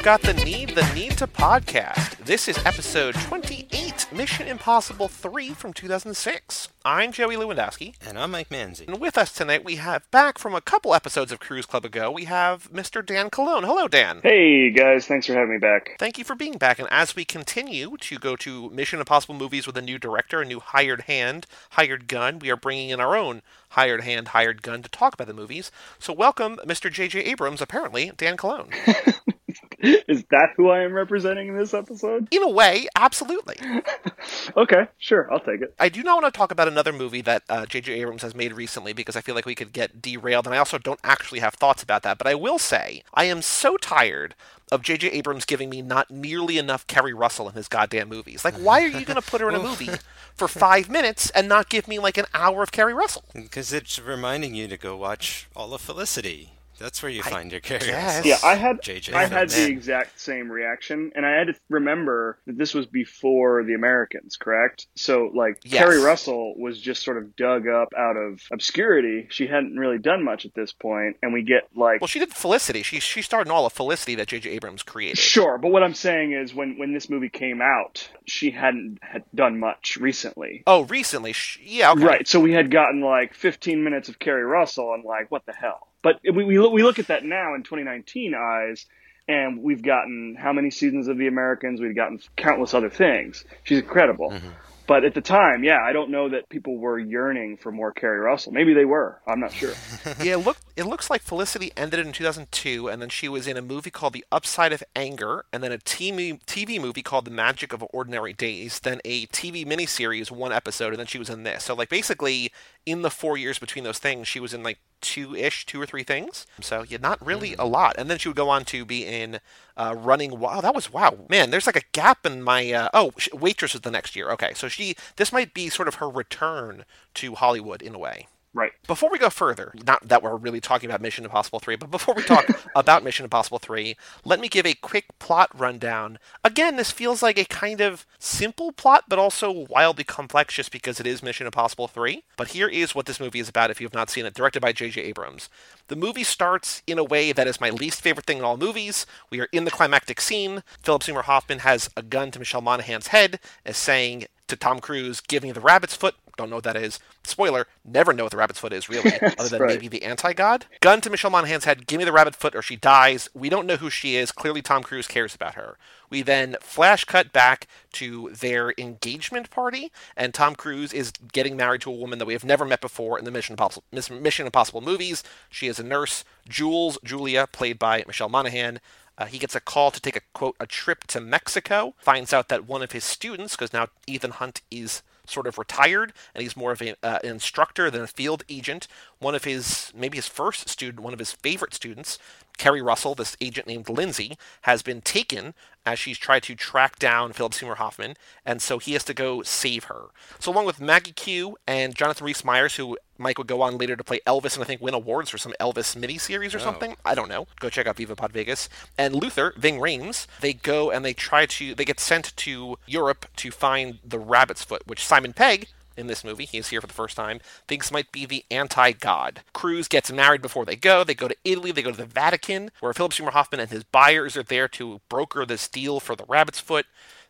We've got the Need the Need to podcast. This is episode 28, Mission Impossible 3 from 2006. I'm Joey Lewandowski. And I'm Mike Manzi. And with us tonight, we have back from a couple episodes of Cruise Club ago, we have Mr. Dan Colon. Hello, Dan. Hey, guys. Thanks for having me back. Thank you for being back. And as we continue to go to Mission Impossible movies with a new director, a new hired hand, hired gun, we are bringing in our own hired hand, hired gun to talk about the movies. So welcome, Mr. J.J. Abrams, apparently, Dan Colon. Is that who I am representing in this episode? In a way, absolutely. okay, sure, I'll take it. I do not want to talk about another movie that J.J. Uh, Abrams has made recently because I feel like we could get derailed, and I also don't actually have thoughts about that. But I will say, I am so tired of J.J. Abrams giving me not nearly enough Keri Russell in his goddamn movies. Like, why are you going to put her in a movie for five minutes and not give me like an hour of Keri Russell? Because it's reminding you to go watch all of Felicity. That's where you find your characters. Yeah, I had JJ I had the exact same reaction, and I had to remember that this was before the Americans, correct? So, like, yes. Keri Russell was just sort of dug up out of obscurity. She hadn't really done much at this point, and we get like, well, she did Felicity. She she starred in all of Felicity that J.J. Abrams created. Sure, but what I'm saying is, when when this movie came out, she hadn't had done much recently. Oh, recently, yeah, okay. right. So we had gotten like 15 minutes of Keri Russell, and like, what the hell? But we, we, look, we look at that now in 2019 eyes, and we've gotten how many seasons of The Americans? We've gotten countless other things. She's incredible. Mm-hmm. But at the time, yeah, I don't know that people were yearning for more Keri Russell. Maybe they were. I'm not sure. yeah, look, it looks like Felicity ended in 2002, and then she was in a movie called The Upside of Anger, and then a TV, TV movie called The Magic of Ordinary Days, then a TV miniseries, one episode, and then she was in this. So, like, basically, in the four years between those things, she was in like two ish, two or three things. So yeah, not really mm-hmm. a lot. And then she would go on to be in uh, Running. Wow, that was wow, man. There's like a gap in my. Uh, oh, Waitress was the next year. Okay, so she this might be sort of her return to Hollywood in a way. Right. Before we go further, not that we're really talking about Mission Impossible 3, but before we talk about Mission Impossible 3, let me give a quick plot rundown. Again, this feels like a kind of simple plot, but also wildly complex just because it is Mission Impossible 3. But here is what this movie is about if you have not seen it, directed by J.J. Abrams. The movie starts in a way that is my least favorite thing in all movies. We are in the climactic scene. Philip Seymour Hoffman has a gun to Michelle Monaghan's head, as saying, to Tom Cruise, give me the rabbit's foot. Don't know what that is. Spoiler, never know what the rabbit's foot is, really, other than right. maybe the anti god. Gun to Michelle Monaghan's head, give me the rabbit foot or she dies. We don't know who she is. Clearly, Tom Cruise cares about her. We then flash cut back to their engagement party, and Tom Cruise is getting married to a woman that we have never met before in the Mission Impossible, Mission Impossible movies. She is a nurse, Jules Julia, played by Michelle Monaghan. Uh, he gets a call to take a quote a trip to Mexico. Finds out that one of his students, because now Ethan Hunt is sort of retired and he's more of a, uh, an instructor than a field agent. One of his maybe his first student, one of his favorite students, Keri Russell, this agent named Lindsay, has been taken as she's tried to track down Philip Seymour Hoffman, and so he has to go save her. So, along with Maggie Q and Jonathan Rhys Meyers, who Mike would go on later to play Elvis and I think win awards for some Elvis miniseries or oh. something. I don't know. Go check out Viva Pod Vegas. And Luther, Ving Rhames, they go and they try to, they get sent to Europe to find the rabbit's foot, which Simon Pegg, in this movie, he is here for the first time, thinks might be the anti god. Cruise gets married before they go. They go to Italy, they go to the Vatican, where Philip Seymour Hoffman and his buyers are there to broker this deal for the rabbit's foot.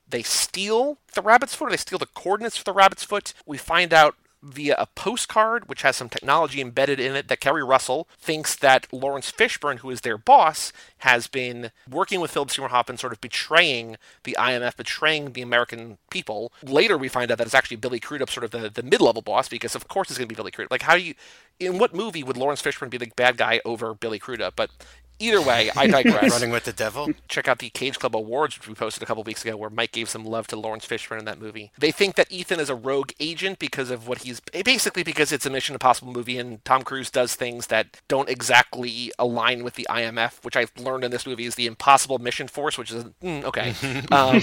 They steal the rabbit's foot, or they steal the coordinates for the rabbit's foot. We find out via a postcard, which has some technology embedded in it, that Keri Russell thinks that Laurence Fishburne, who is their boss, has been working with Philip Seymour Hoffman, sort of betraying the IMF, betraying the American people. Later, we find out that it's actually Billy Crudup, sort of the, the mid level boss, because of course it's going to be Billy Crudup. Like, how do you, in what movie would Laurence Fishburne be the bad guy over Billy Crudup? But Either way, I digress. Running with the Devil. Check out the Cage Club Awards, which we posted a couple weeks ago, where Mike gave some love to Laurence Fishburne in that movie. They think that Ethan is a rogue agent because of what he's basically because it's a Mission Impossible movie, and Tom Cruise does things that don't exactly align with the IMF, which I've learned in this movie is the Impossible Mission Force, which is mm, okay. Um,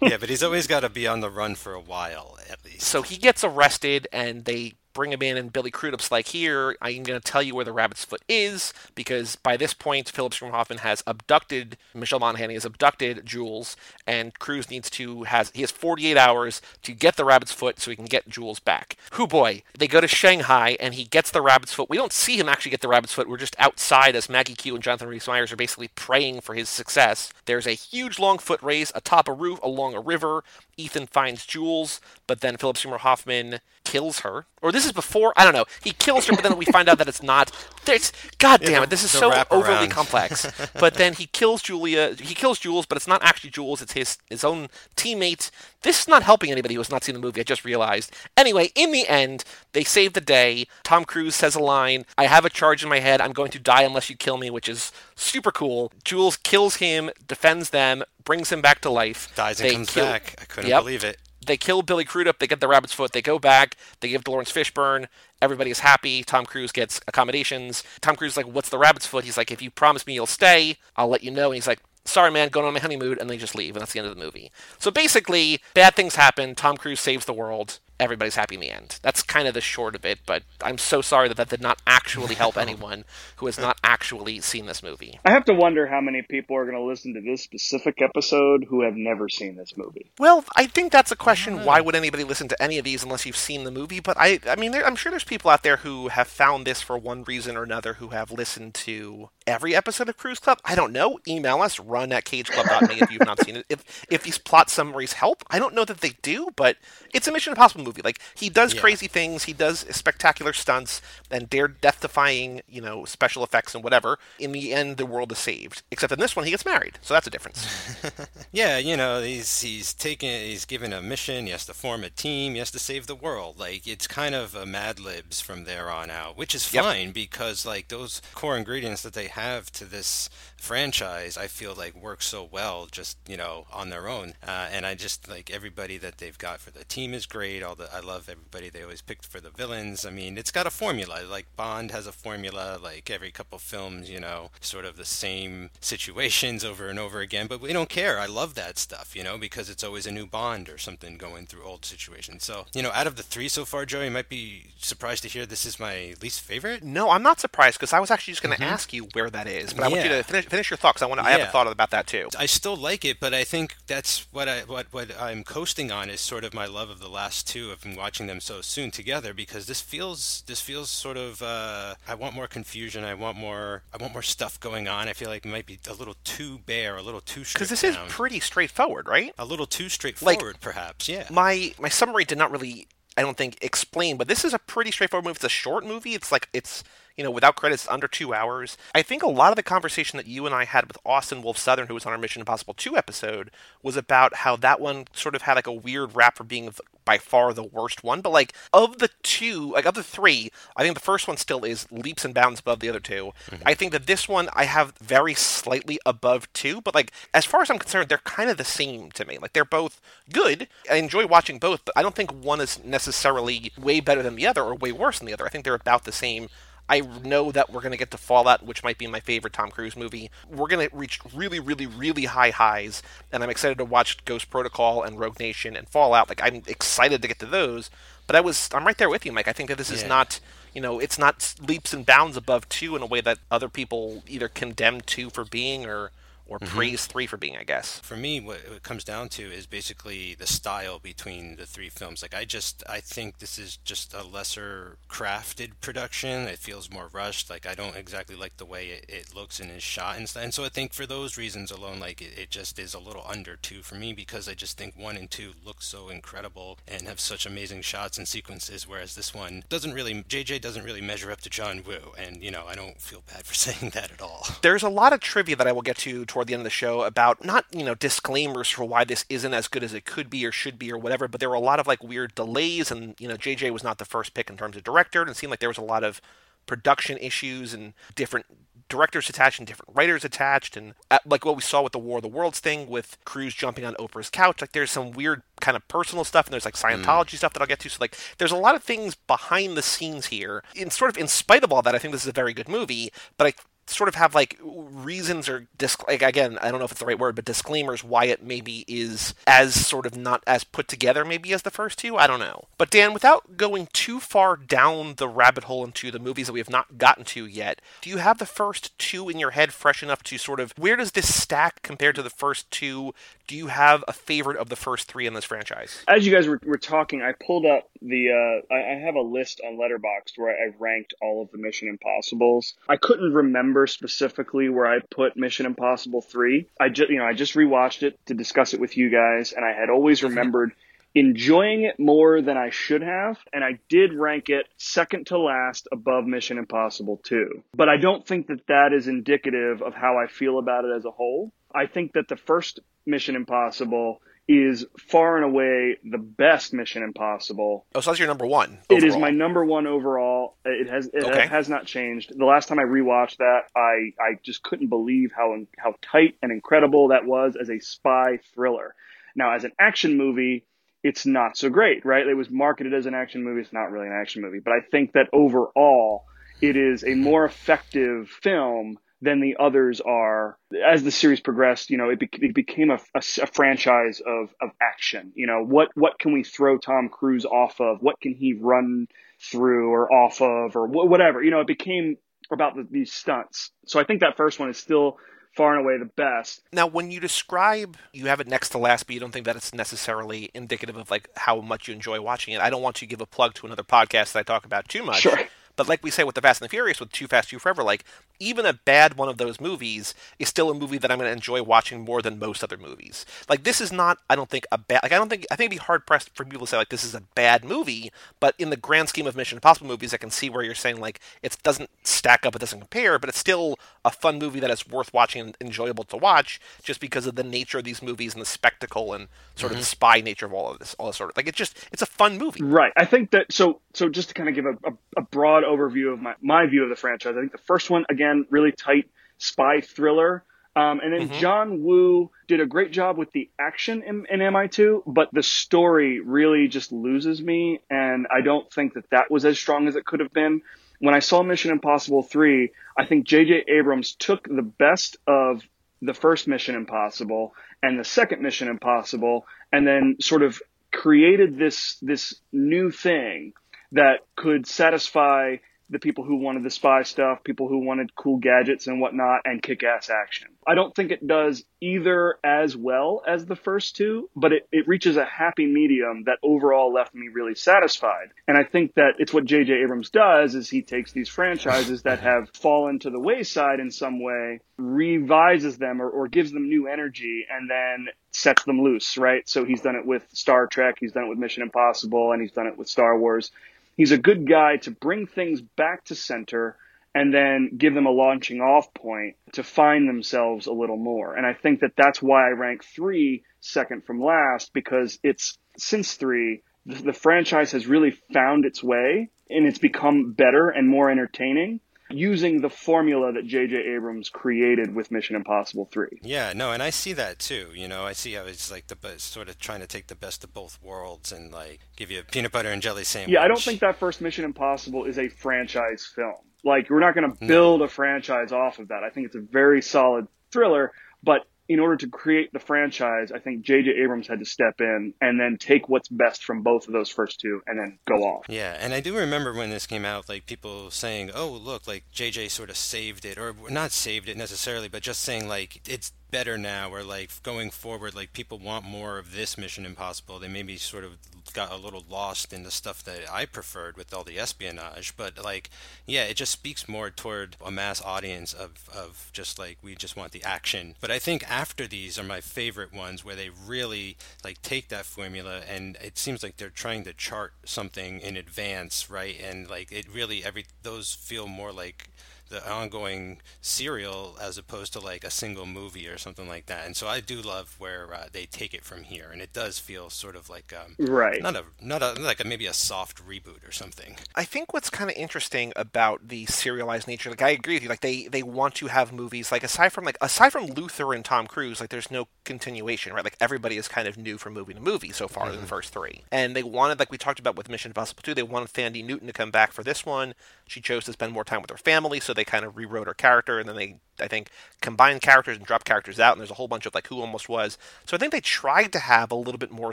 yeah, but he's always got to be on the run for a while at least. So he gets arrested, and they bring him in, and Billy Crudup's like, "Here, I'm going to tell you where the rabbit's foot is," because by this point, Philip Seymour has abducted Michelle Monaghan. Has abducted Jules, and Cruise needs to has he has 48 hours to get the rabbit's foot so he can get Jules back. Who boy, they go to Shanghai, and he gets the rabbit's foot. We don't see him actually get the rabbit's foot. We're just outside as Maggie Q and Jonathan Rhys Meyers are basically praying for his success. There's a huge long foot race atop a roof along a river. Ethan finds Jules, but then Philip Seymour Hoffman kills her. Or this is before I don't know. He kills her, but then we find out that it's not. There's God damn it! This is so overly complex. but then he kills Julia. He kills Jules, but it's not actually Jules. It's his his own teammate. This is not helping anybody who has not seen the movie. I just realized. Anyway, in the end, they save the day. Tom Cruise says a line: "I have a charge in my head. I'm going to die unless you kill me," which is super cool. Jules kills him, defends them, brings him back to life. Dies and They comes kill- back. I couldn't Yep. believe it. they kill Billy Crudup, they get the rabbit's foot, they go back, they give to Laurence Fishburne, everybody is happy, Tom Cruise gets accommodations. Tom Cruise is like, What's the rabbit's foot? He's like, If you promise me you'll stay, I'll let you know. And he's like, Sorry, man, going on my honeymoon, and they just leave, and that's the end of the movie. So basically, bad things happen, Tom Cruise saves the world, everybody's happy in the end. That's kind of the short of it, but I'm so sorry that that did not actually help anyone who has not actually seen this movie. I have to wonder how many people are going to listen to this specific episode who have never seen this movie. Well, I think that's a question. Ah. Why would anybody listen to any of these unless you've seen the movie? But I, I mean, there, I'm sure there's people out there who have found this for one reason or another who have listened to every episode of Cruise Club. I don't know. Email us, run at cageclub.me if you've not seen it. If if these plot summaries help, I don't know that they do, but it's a Mission Impossible movie. Like he does Yeah. crazy things, he does spectacular stunts and dare death-defying, you know, special effects and whatever. In the end, the world is saved. Except in this one, he gets married, so that's a difference. Yeah, you know, he's he's taken he's given a mission. He has to form a team. He has to save the world. Like it's kind of a Mad Libs from there on out, which is Yep. fine because like those core ingredients that they have to this franchise, I feel like work so well just you know on their own. Uh, and I just like everybody that they've got for the team is great. All the I love everybody they always picked for the villains. I mean, it's got a formula. Like Bond has a formula. Like every couple films, you know, sort of the same situations over and over again. But we don't care. I love that stuff, you know, because it's always a new Bond or something going through old situations. So you know, out of the three so far, Joe, you might be surprised to hear this is my least favorite. No, I'm not surprised because I was actually just going to ask you where that is, but I want you Mm-hmm. To finish, finish your thoughts. I want. to I have a thought about that too. I still like it, but I think that's what I what what I'm coasting on is sort of my love of the last two of watching them so soon together because this feels this feels sort of uh, I want more confusion. I want more I want more stuff going on. I feel like it might be a little too bare, a little too Because this is pretty straightforward, right? a little too straightforward, perhaps. Yeah. My my summary did not really, I don't think, explain, but this is a pretty straightforward movie. It's a short movie. It's like it's you know without credits, under two hours. I think a lot of the conversation that you and I had with Austin Wolf Southern, who was on our Mission Impossible two episode, was about how that one sort of had like a weird rap for being by far the worst one. But like of the two, like of the three, I think the first one still is leaps and bounds above the other 2 mm-hmm. I think that this one I have very slightly above two, but like as far as I'm concerned, they're kind of the same to me. Like they're both good. I enjoy watching both, but I don't think one is necessarily way better than the other or way worse than the other. I think they're about the same. I know that we're going to get to Fallout, which might be my favorite Tom Cruise movie. We're going to reach really, really, really high highs, and I'm excited to watch Ghost Protocol and Rogue Nation and Fallout. Like I'm excited to get to those. But I was, I'm right there with you, Mike. I think that this is not, you know, it's not leaps and bounds above two in a way that other people either condemn two for being or or mm-hmm. praise three for being. I guess. for me what it comes down to is basically the style between the three films. Like i just i think this is just a lesser crafted production. It feels more rushed. Like i don't exactly like the way it, it looks and is shot and stuff. And so i think for those reasons alone like it, it just is a little under two for me because i just think one and two look so incredible and have such amazing shots and sequences whereas this one doesn't really jj doesn't really measure up to john woo. And you know i don't feel bad for saying that at all. There's a lot of trivia that I will get to toward the end of the show about not, you know, disclaimers for why this isn't as good as it could be or should be or whatever, but there were a lot of like weird delays and, you know, JJ was not the first pick in terms of director and it seemed like there was a lot of production issues and different directors attached and different writers attached and uh, like what we saw with the War of the Worlds thing with Cruise jumping on Oprah's couch like there's some weird kind of personal stuff and there's like Scientology stuff that I'll get to so like there's a lot of things behind the scenes here. In sort of in spite of all that I think this is a very good movie but I sort of have like reasons or disc like again I don't know if it's the right word but disclaimers why it maybe is as sort of not as put together maybe as the first two? I don't know. But Dan without going too far down the rabbit hole into the movies that we have not gotten to yet do you have the first two in your head fresh enough to sort of where does this stack compared to the first two? Do you have a favorite of the first three in this franchise? As you guys were, were talking I pulled up the uh, I, I have a list on Letterboxd where I've ranked all of the Mission Impossibles. I couldn't remember specifically where I put Mission Impossible 3. I just, you know, I just rewatched it to discuss it with you guys and I had always remembered enjoying it more than I should have, and I did rank it second to last above Mission Impossible 2. But I don't think that that is indicative of how I feel about it as a whole. I think that the first Mission Impossible is far and away the best Mission Impossible. Oh, so that's your number one. Overall. It is my number one overall. It has it okay. has not changed. The last time I rewatched that, I I just couldn't believe how how tight and incredible that was as a spy thriller. Now, as an action movie, it's not so great, right? It was marketed as an action movie. It's not really an action movie, but I think that overall, it is a more effective film than the others are. As the series progressed, you know, it, be- it became a, a, a, franchise of, of action. You know, what, what can we throw Tom Cruise off of? What can he run through or off of or wh- whatever? You know, it became about the, these stunts. So I think that first one is still far and away the best. Now, when you describe, you have it next to last, but you don't think that it's necessarily indicative of like how much you enjoy watching it. I don't want to give a plug to another podcast that I talk about too much. Sure. But like we say with the Fast and the Furious, with Too Fast, Too Forever, like even a bad one of those movies is still a movie that I'm going to enjoy watching more than most other movies. Like this is not, I don't think a bad. Like I don't think I think it'd be hard pressed for people to say like this is a bad movie. But in the grand scheme of Mission Impossible movies, I can see where you're saying like it doesn't stack up, it doesn't compare, but it's still a fun movie that is worth watching and enjoyable to watch just because of the nature of these movies and the spectacle and sort mm-hmm. of the spy nature of all of this, all this sort of like it's just it's a fun movie. Right. I think that so so just to kind of give a, a, a broad overview of my my view of the franchise, I think the first one again really tight spy thriller. Um, and then mm-hmm. John Woo did a great job with the action in, in, MI2, but the story really just loses me, and I don't think that that was as strong as it could have been. When I saw Mission Impossible 3, I think J.J. Abrams took the best of the first Mission Impossible and the second Mission Impossible, and then sort of created this this new thing that could satisfy the people who wanted the spy stuff, people who wanted cool gadgets and whatnot, and kick ass action. I don't think it does either as well as the first two, but it, it reaches a happy medium that overall left me really satisfied. And I think that it's what J.J. Abrams does is he takes these franchises that have fallen to the wayside in some way, revises them or, or gives them new energy, and then sets them loose, right? So he's done it with Star Trek, he's done it with Mission Impossible, and he's done it with Star Wars he's a good guy to bring things back to center and then give them a launching off point to find themselves a little more. And I think that that's why I rank three second from last because it's since three, the, franchise has really found its way and it's become better and more entertaining using the formula that J.J. Abrams created with Mission Impossible 3. Yeah, no, and I see that too. You know, I see how it's like the sort of trying to take the best of both worlds and like give you a peanut butter and jelly sandwich. Yeah, I don't think that first Mission Impossible is a franchise film. Like, we're not going to build no. a franchise off of that. I think it's a very solid thriller, but in order to create the franchise, I think J.J. Abrams had to step in and then take what's best from both of those first two and then go off. Yeah, and I do remember when this came out, like people saying, "Oh, look, like J.J. sort of saved it," or not saved it necessarily, but just saying like it's better now or like going forward like people want more of this mission impossible. They maybe sort of got a little lost in the stuff that i preferred with all the espionage but like yeah it just speaks more toward a mass audience of, of just like we just want the action. But i think after these are my favorite ones where they really like take that formula and it seems like they're trying to chart something in advance right? And like it really every those feel more like the ongoing serial as opposed to like a single movie or something like that. And so I do love where uh, they take it from here, and it does feel sort of like um, right, not a not a like a, maybe a soft reboot or something. I think what's kind of interesting about the serialized nature, like I agree with you, like they they want to have movies like aside from like aside from Luther and Tom Cruise, like there's no continuation, right? Like everybody is kind of new from movie to movie so far mm-hmm. in the mm-hmm. first three, and they wanted like we talked about with Mission Impossible 2, they wanted Thandie Newton to come back for this one. She chose to spend more time with her family, so they kind of rewrote her character, and then they I think combined characters and dropped characters out, and there's a whole bunch of like who almost was. So I think they tried to have a little bit more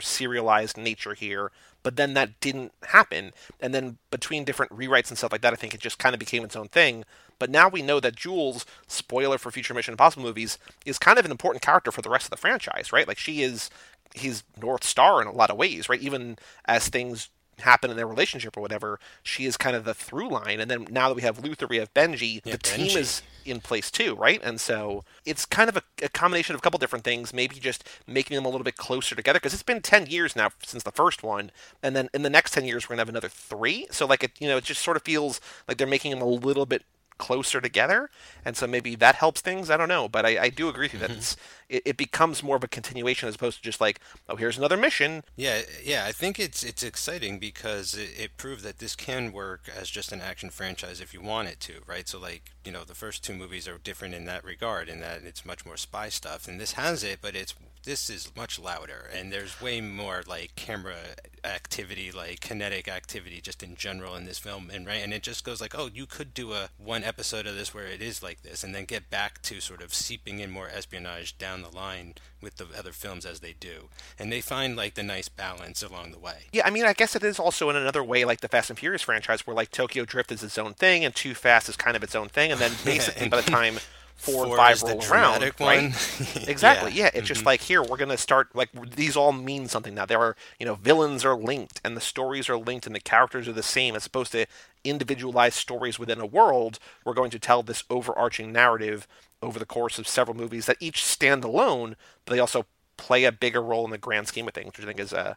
serialized nature here, but then that didn't happen. And then between different rewrites and stuff like that, I think it just kind of became its own thing. But now we know that Jules, spoiler for future Mission Impossible movies, is kind of an important character for the rest of the franchise, right? Like she is he's North Star in a lot of ways, right? Even as things happen in their relationship or whatever, she is kind of the through line. And then now that we have Luther, we have Benji, Yeah, the Benji. team is in place too, right? And so it's kind of a, a combination of a couple different things, maybe just making them a little bit closer together because it's been 10 years now since the first one. And then in the next 10 years, we're going to have another three. So, like, it, you know, it just sort of feels like they're making them a little bit closer together and so maybe that helps things i don't know but i, I do agree with you that mm-hmm. it's it, it becomes more of a continuation as opposed to just like oh here's another mission Yeah, yeah, I think it's it's exciting because it, it proved that this can work as just an action franchise if you want it to, right? So like, you know, the first two movies are different in that regard in that it's much more spy stuff and this has it, but it's this is much louder and there's way more like camera activity, like kinetic activity just in general in this film and right and it just goes like, "Oh, you could do a one episode of this where it is like this and then get back to sort of seeping in more espionage down the line with the other films as they do." And they find like the nice balance along the way. Yeah, I mean, I guess it is also in another way like the Fast and Furious franchise, where like Tokyo Drift is its own thing, and Too Fast is kind of its own thing, and then basically and by the time four, Four five is the roll around, right? one. Exactly. Yeah. Yeah, it's just mm-hmm. like here we're gonna start like these all mean something now. There are you know villains are linked, and the stories are linked, and the characters are the same, as opposed to individualized stories within a world. We're going to tell this overarching narrative over the course of several movies that each stand alone, but they also play a bigger role in the grand scheme of things, which I think is uh,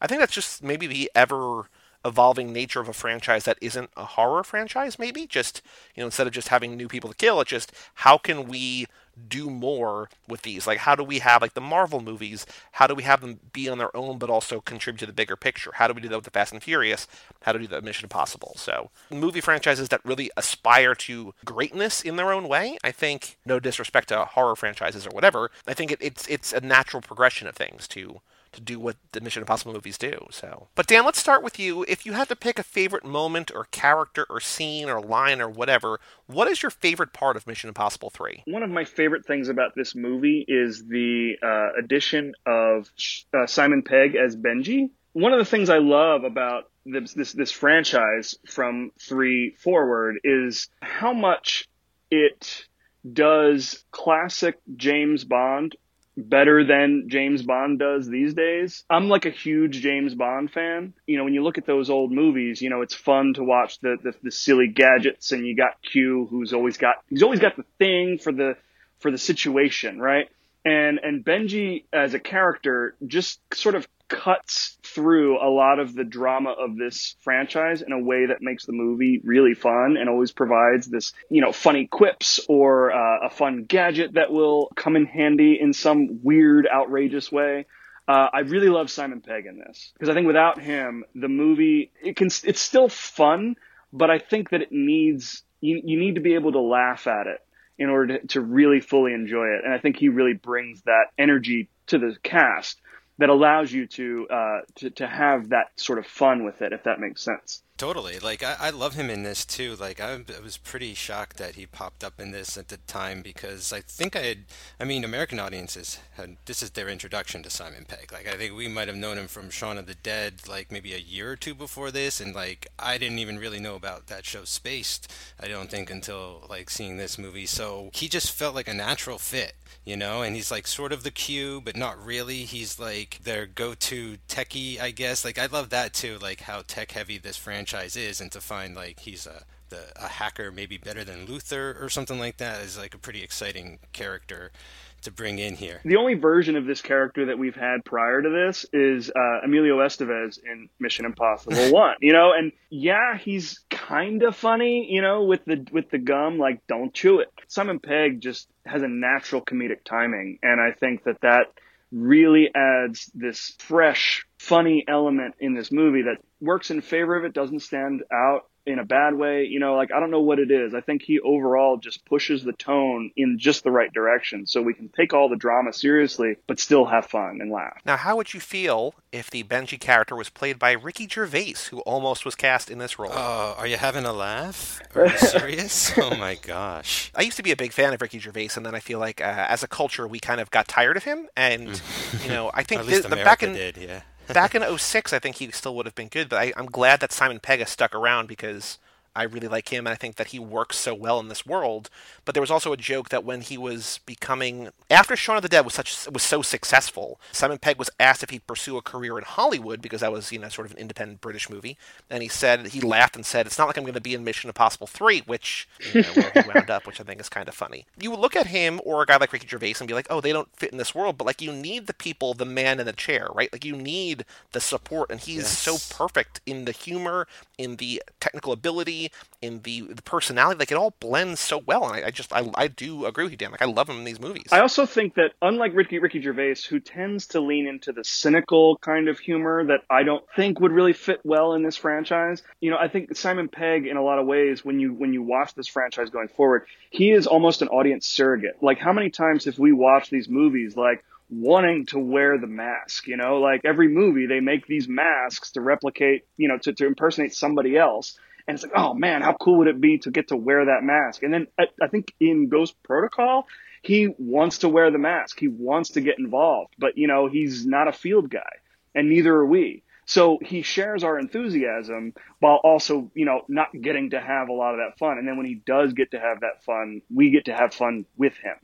I think that's just maybe the ever evolving nature of a franchise that isn't a horror franchise maybe. Just you know instead of just having new people to kill it's just how can we do more with these? Like how do we have like the marvel movies how do we have them be on their own but also contribute to the bigger picture? How do we do that with the fast and furious? How do we do with mission impossible? So movie franchises that really aspire to greatness in their own way i think no disrespect to horror franchises or whatever i think it, it's it's a natural progression of things to to do what the Mission Impossible movies do. So, but Dan, let's start with you. If you had to pick a favorite moment or character or scene or line or whatever, what is your favorite part of Mission Impossible 3? One of my favorite things about this movie is the uh, addition of uh, Simon Pegg as Benji. One of the things I love about this, this this franchise from three forward is how much it does classic James Bond better than James Bond does these days. I'm like a huge James Bond fan. You know, when you look at those old movies, you know, it's fun to watch the, the, the silly gadgets and you got Q who's always got, he's always got the thing for the, for the situation, right? And, and Benji as a character just sort of cuts through a lot of the drama of this franchise in a way that makes the movie really fun and always provides this, you know, funny quips or uh, a fun gadget that will come in handy in some weird, outrageous way. Uh, I really love Simon Pegg in this because I think without him, the movie it can it's still fun, but I think that it needs you you need to be able to laugh at it in order to, to really fully enjoy it, and I think he really brings that energy to the cast that allows you to, uh, to to have that sort of fun with it, if that makes sense. Totally. Like I, I love him in this too. Like I, I was pretty shocked that he popped up in this at the time because I think I had. I mean, American audiences had this is their introduction to Simon Pegg. Like I think we might have known him from Shaun of the Dead, like maybe a year or two before this, and like I didn't even really know about that show Spaced. I don't think until like seeing this movie. So he just felt like a natural fit you know and he's like sort of the q but not really he's like their go-to techie i guess like i love that too like how tech heavy this franchise is and to find like he's a the, a hacker maybe better than luther or something like that is like a pretty exciting character to bring in here The only version of this character that we've had prior to this is uh, Emilio Estevez in Mission Impossible One. You know, and yeah, he's kind of funny. You know, with the with the gum, like don't chew it. Simon Pegg just has a natural comedic timing, and I think that that really adds this fresh, funny element in this movie that works in favor of it, doesn't stand out in a bad way. You know, like I don't know what it is. I think he overall just pushes the tone in just the right direction so we can take all the drama seriously but still have fun and laugh. Now, how would you feel if the Benji character was played by Ricky Gervais, who almost was cast in this role? Oh, are you having a laugh? Are you serious? oh my gosh. I used to be a big fan of Ricky Gervais, and then I feel like uh, as a culture we kind of got tired of him. And you know, I think At least the, the America back in did, yeah. Back in 06, I think he still would have been good. But I, I'm glad that Simon Pegg has stuck around because I really like him, and I think that he works so well in this world. But there was also a joke that when he was becoming after Shaun of the Dead was such was so successful, Simon Pegg was asked if he'd pursue a career in Hollywood because that was you know sort of an independent British movie, and he said he laughed and said it's not like I'm going to be in Mission Impossible three, which you know, where he wound up, which I think is kind of funny. You look at him or a guy like Ricky Gervais and be like, oh, they don't fit in this world, but like you need the people, the man in the chair, right? Like you need the support, and he's so perfect in the humor, in the technical ability, in the, the personality. Like it all blends so well, and I, I just I, I do agree with you, Dan. Like I love him in these movies. I also think that unlike Ricky Ricky Gervais, who tends to lean into the cynical kind of humor that I don't think would really fit well in this franchise, you know, I think Simon Pegg, in a lot of ways, when you when you watch this franchise going forward, he is almost an audience surrogate. Like, how many times have we watched these movies, like? wanting to wear the mask you know like every movie they make these masks to replicate you know to, to impersonate somebody else and it's like oh man how cool would it be to get to wear that mask and then I, I think in ghost protocol he wants to wear the mask. He wants to get involved, but you know, he's not a field guy and neither are we. So he shares our enthusiasm while also, you know, not getting to have a lot of that fun. And then when he does get to have that fun, we get to have fun with him.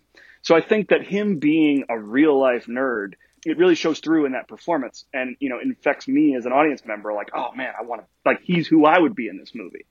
So I think that him being a real life nerd, it really shows through in that performance and, you know, infects me as an audience member like, oh man, I want to, like, he's who I would be in this movie.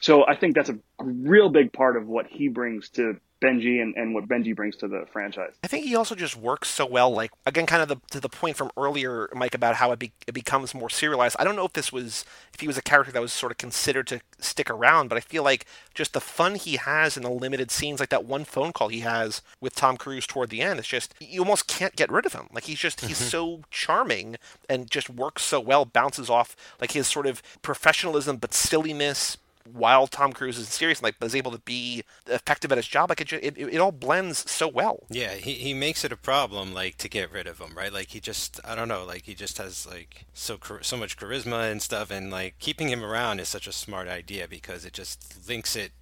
So I think that's a real big part of what he brings to Benji and, and what Benji brings to the franchise. I think he also just works so well. Like again, kind of the, to the point from earlier, Mike, about how it, be, it becomes more serialized. I don't know if this was if he was a character that was sort of considered to stick around, but I feel like just the fun he has in the limited scenes, like that one phone call he has with Tom Cruise toward the end, it's just you almost can't get rid of him. Like he's just he's mm-hmm. so charming and just works so well, bounces off like his sort of professionalism but silliness while Tom Cruise is serious, and like is able to be effective at his job, like it, ju- it, it all blends so well. Yeah, he, he makes it a problem like to get rid of him, right? Like he just I don't know, like he just has like so so much charisma and stuff, and like keeping him around is such a smart idea because it just links it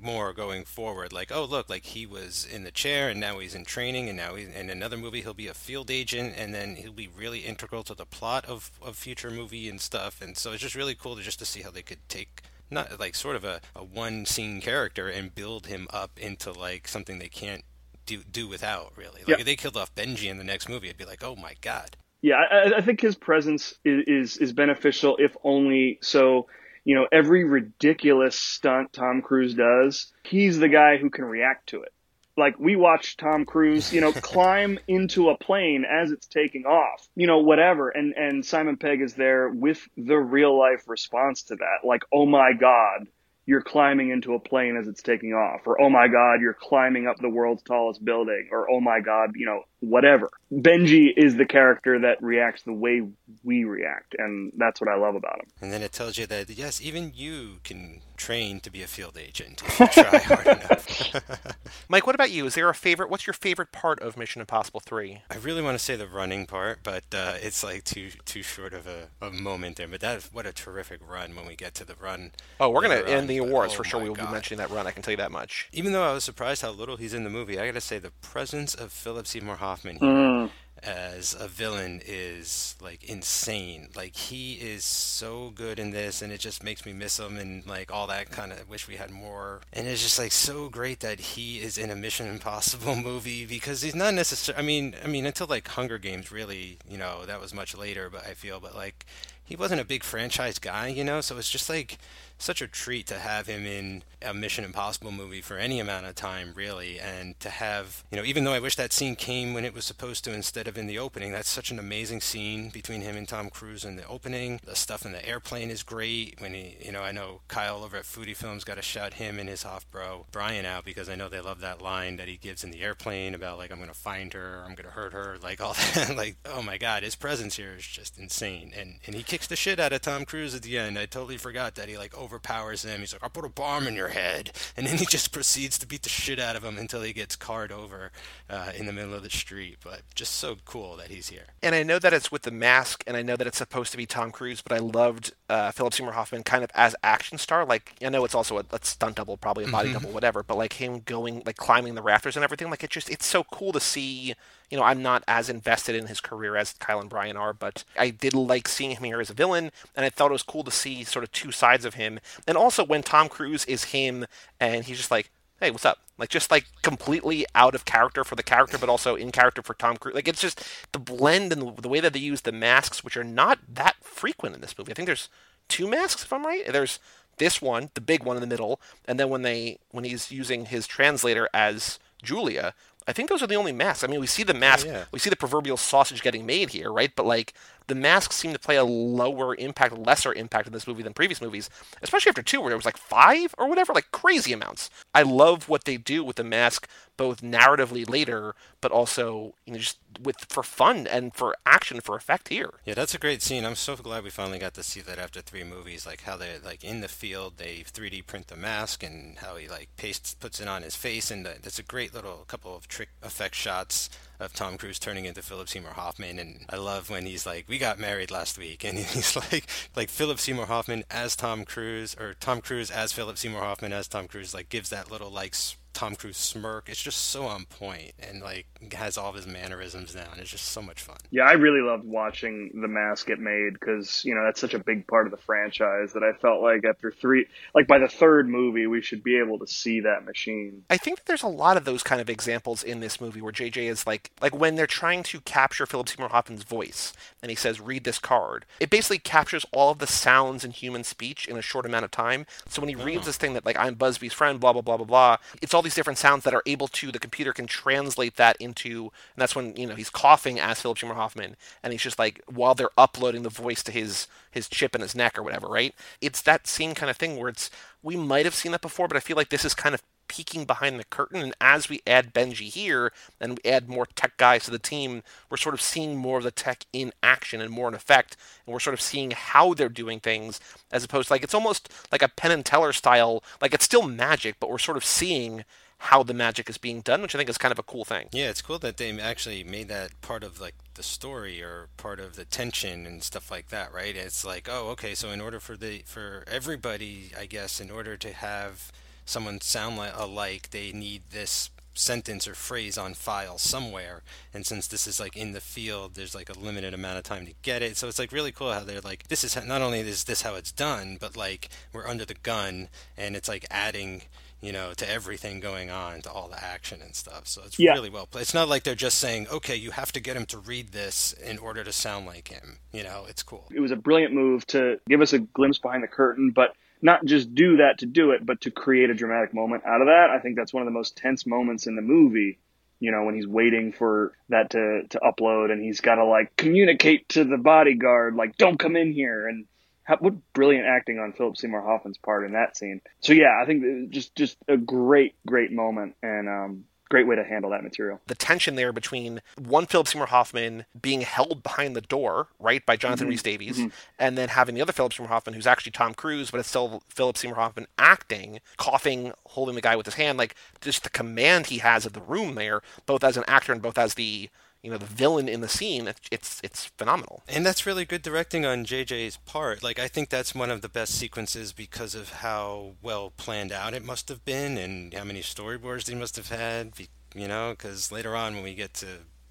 more going forward. Like oh look, like he was in the chair and now he's in training, and now he's in another movie he'll be a field agent, and then he'll be really integral to the plot of of future movie and stuff, and so it's just really cool to just to see how they could take not like sort of a, a one scene character and build him up into like something they can't do do without really. Like Yeah. if they killed off Benji in the next movie, I'd be like, oh my god. Yeah, I, I think his presence is, is is beneficial, if only so. You know, every ridiculous stunt Tom Cruise does, he's the guy who can react to it. Like we watch Tom Cruise, you know, climb into a plane as it's taking off, you know, whatever, and and Simon Pegg is there with the real life response to that, like, oh my god, you're climbing into a plane as it's taking off, or oh my god, you're climbing up the world's tallest building, or oh my god, you know, whatever. Benji is the character that reacts the way we react, and that's what I love about him. And then it tells you that yes, even you can train to be a field agent if you try hard enough. Mike, what about you? Is there a favorite? What's your favorite part of Mission Impossible Three? I really want to say the running part, but uh, it's like too too short of a, a moment there. But that what a terrific run when we get to the run. Oh, we're gonna later end on, the but awards oh for sure. We will be mentioning that run. I can tell you that much. Even though I was surprised how little he's in the movie, I gotta say the presence of Philip Seymour Hoffman here Mm. as a villain is like insane. Like he is so good in this, and it just makes me miss him and like all that kind of. Wish we had more. And it's just like so great that he is in a Mission Impossible movie because he's not necessarily. I mean, I mean until like Hunger Games, really, you know, that was much later. But I feel, but like he wasn't a big franchise guy, you know. So it's just like such a treat to have him in a Mission Impossible movie for any amount of time, really, and to have, you know, even though I wish that scene came when it was supposed to instead of in the opening, that's such an amazing scene between him and Tom Cruise in the opening. The stuff in the airplane is great. When he, you know, I know Kyle over at Foodie Films got to shout him and his half bro Brian out because I know they love that line that he gives in the airplane about like I'm gonna find her, I'm gonna hurt her, like all that. like, oh my God, his presence here is just insane, and and he kicks the shit out of Tom Cruise at the end. I totally forgot that he like overpowers him. He's like, "I'll put a bomb in your head," and then he just proceeds to beat the shit out of him until he gets carred over uh, in the middle of the street. But just so cool that he's here. And I know that it's with the mask, and I know that it's supposed to be Tom Cruise, but I loved uh, Philip Seymour Hoffman kind of as action star. Like I know it's also a, a stunt double, probably a body mm-hmm. double, whatever. But like him going, like climbing the rafters and everything. Like it just, it's so cool to see. You know, I'm not as invested in his career as Kyle and Brian are, but I did like seeing him here as a villain, and I thought it was cool to see sort of two sides of him. And also when Tom Cruise is him, and he's just like, hey, what's up? Like just like completely out of character for the character, but also in character for Tom Cruise. Like it's just the blend and the way that they use the masks, which are not that frequent in this movie. I think there's two masks, if I'm right. There's this one, the big one in the middle, and then when they when he's using his translator as Julia, I think those are the only masks. I mean, we see the oh, mask, oh, yeah. we see the proverbial sausage getting made here, right? But like the masks seem to play a lower impact, lesser impact in this movie than previous movies, especially after two, where there was like five or whatever, like crazy amounts. I love what they do with the mask, both narratively later, but also you know just with for fun and for action for effect here. Yeah, that's a great scene. I'm so glad we finally got to see that after three movies, like how they like in the field they 3D print the mask and how he like pastes puts it on his face, and uh, that's a great little couple of trick effect shots of Tom Cruise turning into Philip Seymour Hoffman. And I love when he's like, "We got married last week," and he's like, like Philip Seymour Hoffman as Tom Cruise, or Tom Cruise as Philip Seymour Hoffman as Tom Cruise, like gives that little like Tom Cruise smirk. It's just so on point and like has all of his mannerisms down. It's just so much fun. Yeah, I really loved watching The Mask get made because you know that's such a big part of the franchise that I felt like after three, like by the third movie, we should be able to see that machine. I think that there's a lot of those kind of examples in this movie where JJ is like, like when they're trying to capture Philip Seymour Hoffman's voice and he says, "Read this card." It basically captures all of the sounds in human speech in a short amount of time. So when he oh. reads mm-hmm. this thing that like I'm Busby's friend, blah blah blah blah blah, it's all all these different sounds that are able to the computer can translate that into and that's when you know he's coughing as Philip Seymour Hoffman and he's just like while they're uploading the voice to his his chip in his neck or whatever right? It's that same kind of thing where it's we might have seen that before but I feel like this is kind of peeking behind the curtain. And as we add Benji here and we add more tech guys to the team, we're sort of seeing more of the tech in action and more in effect. And we're sort of seeing how they're doing things as opposed to like it's almost like a Penn and Teller style. Like it's still magic, but we're sort of seeing how the magic is being done, which I think is kind of a cool thing. Yeah, it's cool that they actually made that part of like the story or part of the tension and stuff like that, right? It's like, oh, okay, so in order for the for everybody, I guess, in order to have someone sound like alike, they need this sentence or phrase on file somewhere. And since this is like in the field there's like a limited amount of time to get it. So it's like really cool how they're like this is not only is this how it's done but like we're under the gun and it's like adding you know to everything going on to all the action and stuff. So it's yeah. really well played it's not like they're just saying okay you have to get him to read this in order to sound like him. You know it's cool. It was a brilliant move to give us a glimpse behind the curtain but not just do that to do it, but to create a dramatic moment out of that. I think that's one of the most tense moments in the movie. You know, when he's waiting for that to, to upload and he's got to like communicate to the bodyguard, like, don't come in here. And how, what brilliant acting on Philip Seymour Hoffman's part in that scene. So yeah, I think just, just a great, great moment. And, um, great way to handle that material. The tension there between one Philip Seymour Hoffman being held behind the door, right, by Jonathan mm-hmm. Rhys Davies, mm-hmm. and then having the other Philip Seymour Hoffman who's actually Tom Cruise, but it's still Philip Seymour Hoffman acting, coughing, holding the guy with his hand, like just the command he has of the room there, both as an actor and both as the you know the villain in the scene it's it's phenomenal. And that's really good directing on jj's part. Like i think that's one of the best sequences because of how well planned out it must have been and how many storyboards they must have had you know because later on when we get to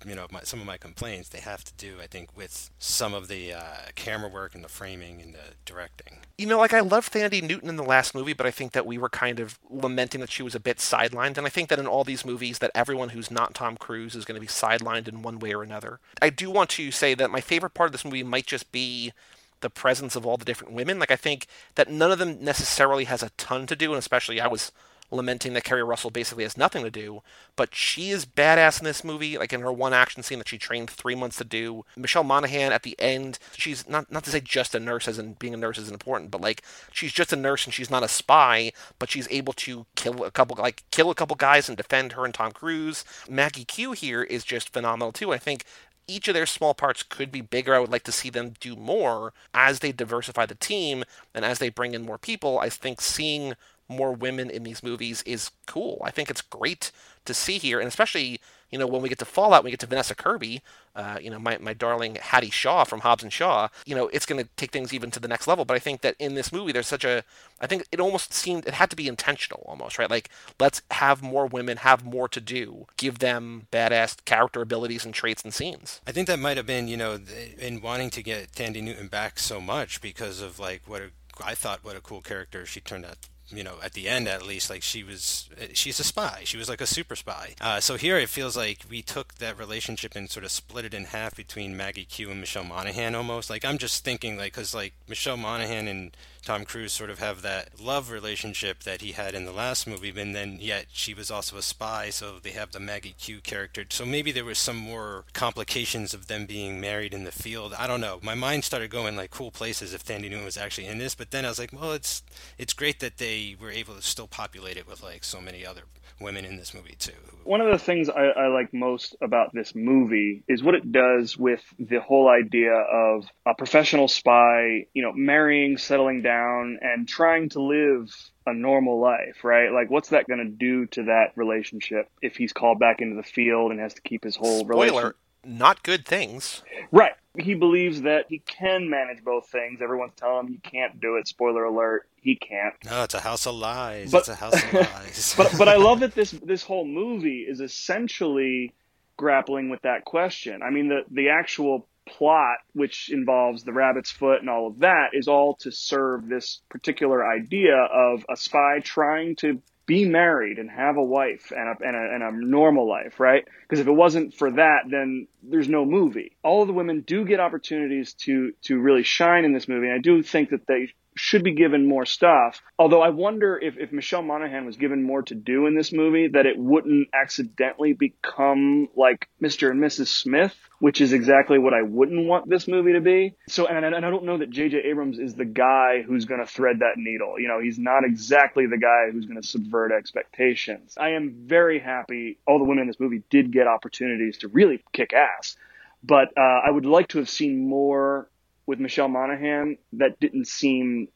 you know my, some of my complaints they have to do i think with some of the uh, camera work and the framing and the directing. You know like i loved Thandie Newton in the last movie but i think that we were kind of lamenting that she was a bit sidelined and i think that in all these movies that everyone who's not tom cruise is going to be sidelined in one way or another. I do want to say that my favorite part of this movie might just be the presence of all the different women. Like i think that none of them necessarily has a ton to do and especially i was lamenting that Keri Russell basically has nothing to do, but she is badass in this movie. Like in her one action scene that she trained three months to do. Michelle Monaghan at the end, she's not not to say just a nurse, as in being a nurse isn't important, but like she's just a nurse and she's not a spy, but she's able to kill a couple like kill a couple guys and defend her and Tom Cruise. Maggie Q here is just phenomenal too. I think each of their small parts could be bigger. I would like to see them do more as they diversify the team and as they bring in more people. I think seeing more women in these movies is cool. I think it's great to see here, and especially you know when we get to Fallout, we get to Vanessa Kirby, uh, you know my, my darling Hattie Shaw from Hobbs and Shaw. You know it's going to take things even to the next level. But I think that in this movie, there's such a I think it almost seemed it had to be intentional almost right. Like let's have more women have more to do, give them badass character abilities and traits and scenes. I think that might have been you know in wanting to get Thandie Newton back so much because of like what a I thought what a cool character she turned out you know, at the end at least, like she was, she's a spy. She was like a super spy. Uh, so here it feels like we took that relationship and sort of split it in half between Maggie Q and Michelle Monaghan almost. Like I'm just thinking, like, because like Michelle Monaghan and Tom Cruise sort of have that love relationship that he had in the last movie, and then yet she was also a spy, so they have the Maggie Q character. So maybe there was some more complications of them being married in the field. I don't know. My mind started going like cool places if Thandie Newton was actually in this, but then I was like, well, it's it's great that they were able to still populate it with like so many other women in this movie too. One of the things I, I, like most about this movie is what it does with the whole idea of a professional spy, you know, marrying, settling down, and trying to live a normal life, right? Like, what's that going to do to that relationship if he's called back into the field and has to keep his whole Spoiler, relationship? Not good things. Right. He believes that he can manage both things. Everyone's telling him he can't do it. Spoiler alert he can't. No, it's a house of lies. But, it's a house of lies. but but I love that this this whole movie is essentially grappling with that question. I mean the the actual plot which involves the rabbit's foot and all of that is all to serve this particular idea of a spy trying to be married and have a wife and a, and a, and a normal life, right? Because if it wasn't for that, then there's no movie. All of the women do get opportunities to to really shine in this movie. And I do think that they should be given more stuff. Although I wonder if, if Michelle Monaghan was given more to do in this movie, that it wouldn't accidentally become like Mr. and Mrs. Smith, which is exactly what I wouldn't want this movie to be. So, and, and I don't know that J.J. Abrams is the guy who's going to thread that needle. You know, he's not exactly the guy who's going to subvert expectations. I am very happy all the women in this movie did get opportunities to really kick ass. But uh, I would like to have seen more with Michelle Monaghan that didn't seem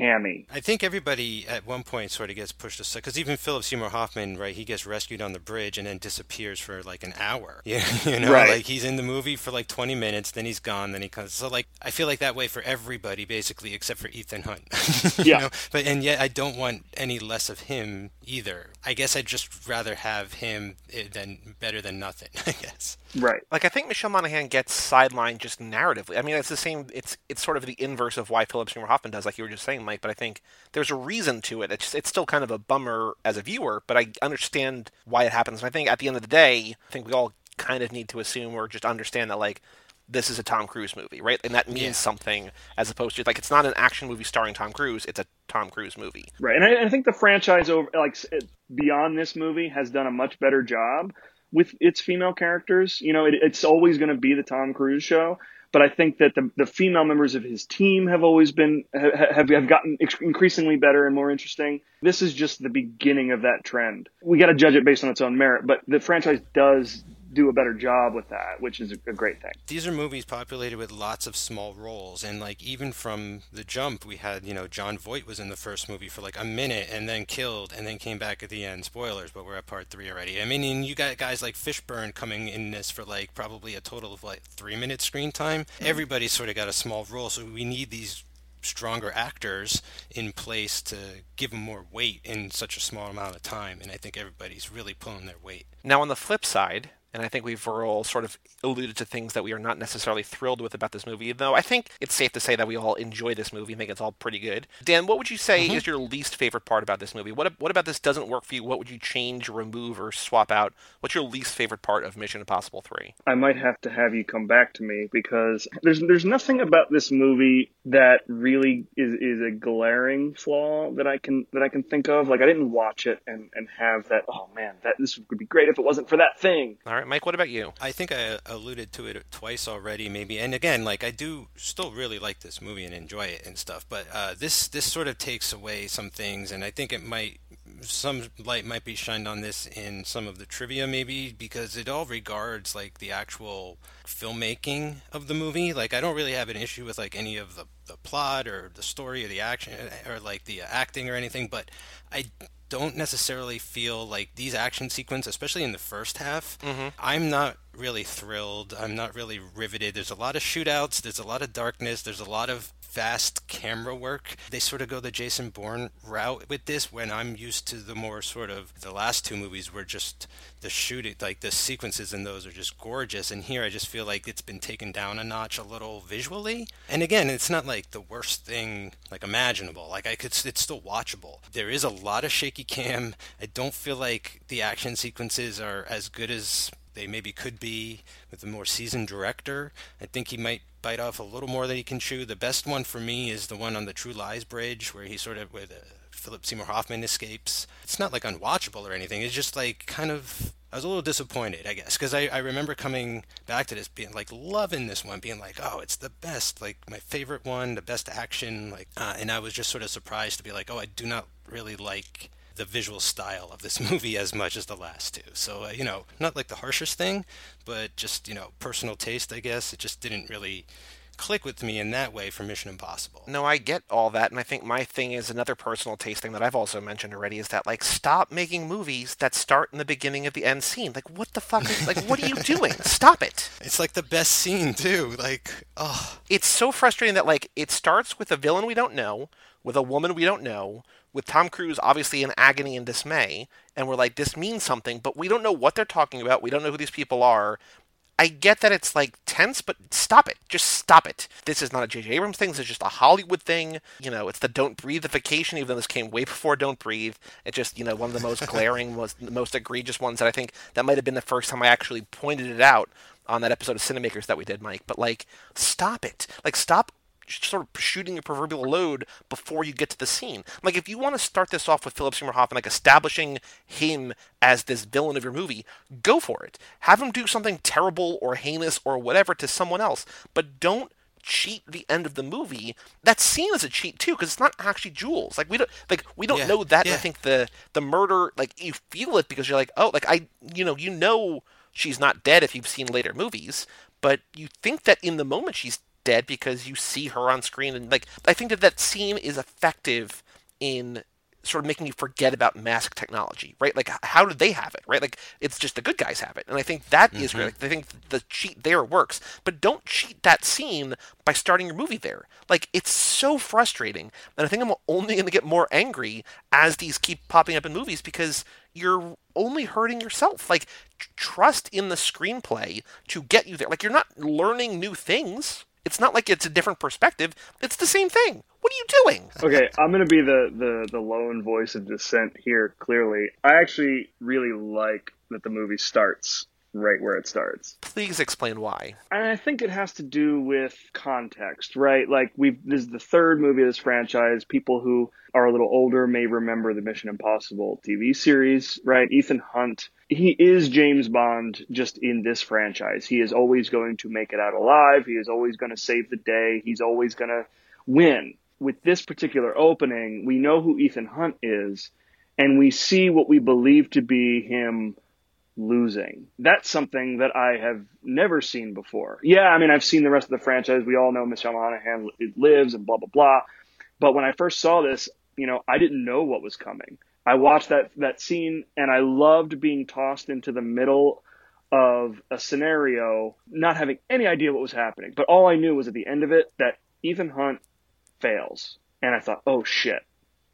hammy. I think everybody at one point sort of gets pushed aside because even Philip Seymour Hoffman, right? He gets rescued on the bridge and then disappears for like an hour. Yeah, you know, right. like he's in the movie for like 20 minutes, then he's gone, then he comes. So like I feel like that way for everybody basically, except for Ethan Hunt. yeah. Know? But and yet I don't want any less of him either. I guess I'd just rather have him eh, than better than nothing. I guess. Right. Like I think Michelle Monaghan gets sidelined just narratively. I mean, it's the same. It's it's sort of the inverse of why Philip Seymour Hoffman does, like you were just saying, Mike. But I think there's a reason to it. It's it's still kind of a bummer as a viewer, but I understand why it happens. And I think at the end of the day, I think we all kind of need to assume or just understand that like this is a Tom Cruise movie, right? And that means yeah. something as opposed to like it's not an action movie starring Tom Cruise; it's a Tom Cruise movie, right? And I, I think the franchise over like beyond this movie has done a much better job with its female characters. You know, it, it's always going to be the Tom Cruise show. But I think that the, the female members of his team have always been have have gotten increasingly better and more interesting. This is just the beginning of that trend. We got to judge it based on its own merit, but the franchise does do a better job with that, which is a, great thing. These are movies populated with lots of small roles, and like even from the jump, we had you know Jon Voight was in the first movie for like a minute and then killed and then came back at the end. Spoilers, but we're at part three already. I mean, and you got guys like Fishburne coming in this for like probably a total of like three minutes screen time. Mm-hmm. Everybody's sort of got a small role, so we need these stronger actors in place to give them more weight in such a small amount of time. And I think everybody's really pulling their weight. Now, on the flip side, and I think we've all sort of alluded to things that we are not necessarily thrilled with about this movie, though I think it's safe to say that we all enjoy this movie and think it's all pretty good. Dan, what would you say mm-hmm. is your least favorite part about this movie? What, what about this doesn't work for you? What would you change, remove, or swap out? What's your least favorite part of Mission Impossible 3? I might have to have you come back to me because there's there's nothing about this movie that really is, is a glaring flaw that I can that I can think of. Like I didn't watch it and, and have that, oh man, that this would be great if it wasn't for that thing. All right, Mike, what about you? I think I alluded to it twice already, maybe. And again, like I do still really like this movie and enjoy it and stuff, but uh, this this sort of takes away some things, and I think it might some light might be shined on this in some of the trivia, maybe because it all regards like the actual filmmaking of the movie. Like, I don't really have an issue with like any of the the plot or the story or the action or like the acting or anything, but I don't necessarily feel like these action sequences, especially in the first half, mm-hmm. I'm not really thrilled. I'm not really riveted. There's a lot of shootouts. There's a lot of darkness. There's a lot of fast camera work. They sort of go the Jason Bourne route with this when I'm used to the more sort of the last two movies were just the shooting like the sequences in those are just gorgeous and here I just feel like it's been taken down a notch a little visually. And again, it's not like the worst thing like imaginable. Like I could it's still watchable. There is a lot of shaky cam. I don't feel like the action sequences are as good as they maybe could be with a more seasoned director. I think he might bite off a little more than he can chew. The best one for me is the one on the True Lies Bridge, where he sort of with Philip Seymour Hoffman escapes. It's not like unwatchable or anything. It's just like kind of. I was a little disappointed, I guess, because I, I remember coming back to this, being like loving this one, being like, oh, it's the best, like my favorite one, the best action, like, uh, and I was just sort of surprised to be like, oh, I do not really like the visual style of this movie as much as the last two. So, uh, you know, not like the harshest thing, but just, you know, personal taste, I guess. It just didn't really click with me in that way for Mission Impossible. No, I get all that, and I think my thing is another personal taste thing that I've also mentioned already is that like stop making movies that start in the beginning of the end scene. Like what the fuck is like what are you doing? Stop it. It's like the best scene too. Like oh It's so frustrating that like it starts with a villain we don't know, with a woman we don't know, with Tom Cruise obviously in agony and dismay, and we're like, this means something, but we don't know what they're talking about. We don't know who these people are. I get that it's like tense, but stop it. Just stop it. This is not a J.J. Abrams thing. This is just a Hollywood thing. You know, it's the don't breatheification, even though this came way before Don't Breathe. It's just, you know, one of the most glaring, was the most egregious ones that I think that might have been the first time I actually pointed it out on that episode of Cinemakers that we did, Mike. But like, stop it. Like, stop sort of shooting your proverbial load before you get to the scene. Like if you want to start this off with Philip Seymour Hoffman, like establishing him as this villain of your movie, go for it. Have him do something terrible or heinous or whatever to someone else, but don't cheat the end of the movie. That scene is a cheat too because it's not actually Jules. Like we don't like we don't yeah, know that. Yeah. I think the the murder like you feel it because you're like oh like I you know you know she's not dead if you've seen later movies, but you think that in the moment she's dead because you see her on screen and like I think that that scene is effective in sort of making you forget about mask technology, right? Like how did they have it, right? Like it's just the good guys have it, and I think that mm-hmm. is great. Like, I think the cheat there works, but don't cheat that scene by starting your movie there. Like it's so frustrating, and I think I'm only going to get more angry as these keep popping up in movies because you're only hurting yourself. Like trust in the screenplay to get you there. Like you're not learning new things it's not like it's a different perspective. It's the same thing. What are you doing? Okay, I'm going to be the, the, the lone voice of dissent here, clearly. I actually really like that the movie starts right where it starts. Please explain why. And I think it has to do with context, right? Like we've this is the third movie of this franchise. People who are a little older may remember the Mission Impossible TV series, right? Ethan Hunt he is James Bond just in this franchise. He is always going to make it out alive. He is always going to save the day. He's always going to win. With this particular opening, we know who Ethan Hunt is, and we see what we believe to be him losing. That's something that I have never seen before. Yeah, I mean, I've seen the rest of the franchise. We all know Michelle Monaghan lives and blah, blah, blah. But when I first saw this, you know, I didn't know what was coming. I watched that that scene and I loved being tossed into the middle of a scenario, not having any idea what was happening. But all I knew was at the end of it that Ethan Hunt fails, and I thought, oh shit,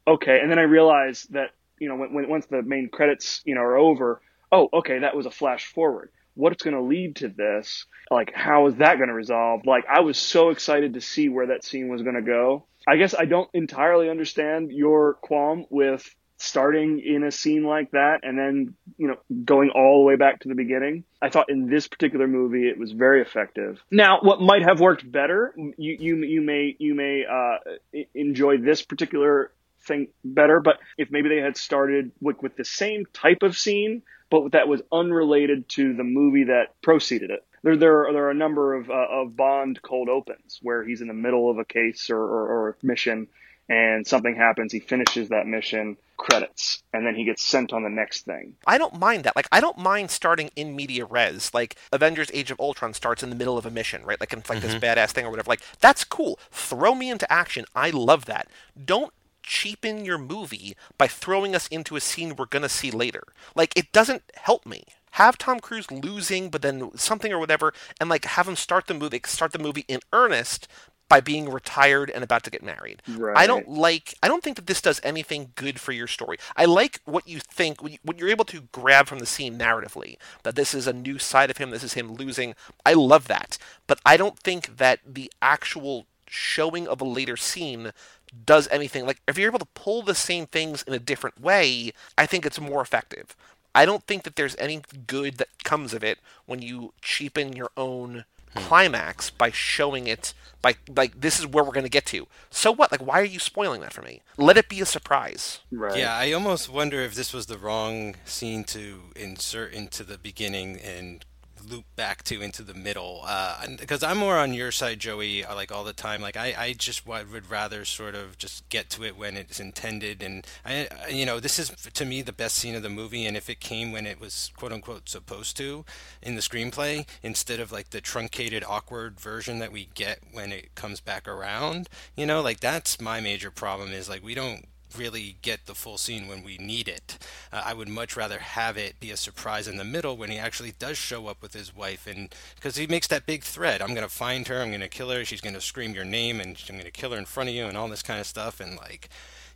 okay. And then I realized that you know when, when once the main credits you know are over, oh okay, that was a flash forward. What's going to lead to this? Like, how is that going to resolve? Like, I was so excited to see where that scene was going to go. I guess I don't entirely understand your qualm with starting in a scene like that and then you know going all the way back to the beginning i thought in this particular movie it was very effective now what might have worked better you you, you may you may uh, enjoy this particular thing better but if maybe they had started with, with the same type of scene but that was unrelated to the movie that preceded it there, there, are, there are a number of, uh, of Bond cold opens where he's in the middle of a case or, or, or mission and something happens. He finishes that mission, credits, and then he gets sent on the next thing. I don't mind that. Like, I don't mind starting in media res. Like, Avengers Age of Ultron starts in the middle of a mission, right? Like, it's like mm-hmm. this badass thing or whatever. Like, that's cool. Throw me into action. I love that. Don't cheapen your movie by throwing us into a scene we're going to see later. Like, it doesn't help me have Tom Cruise losing, but then something or whatever, and like have him start the movie, start the movie in earnest by being retired and about to get married. Right. I don't like. I don't think that this does anything good for your story. I like what you think, what you're able to grab from the scene narratively. That this is a new side of him. This is him losing. I love that, but I don't think that the actual showing of a later scene does anything like if you're able to pull the same things in a different way i think it's more effective I don't think that there's any good that comes of it when you cheapen your own hmm. climax by showing it by like this is where we're going to get to. So what? Like why are you spoiling that for me? Let it be a surprise. Right. Yeah, I almost wonder if this was the wrong scene to insert into the beginning and loop back to into the middle because uh, I'm more on your side, Joey. Uh, like all the time, like I, I just would rather sort of just get to it when it's intended, and I, you know, this is to me the best scene of the movie, and if it came when it was quote unquote supposed to in the screenplay, instead of like the truncated, awkward version that we get when it comes back around, you know, like that's my major problem is like we don't really get the full scene when we need it. Uh, I would much rather have it be a surprise in the middle when he actually does show up with his wife, and because he makes that big threat, I'm gonna find her, I'm gonna kill her, she's gonna scream your name, and I'm gonna kill her in front of you, and all this kind of stuff, and like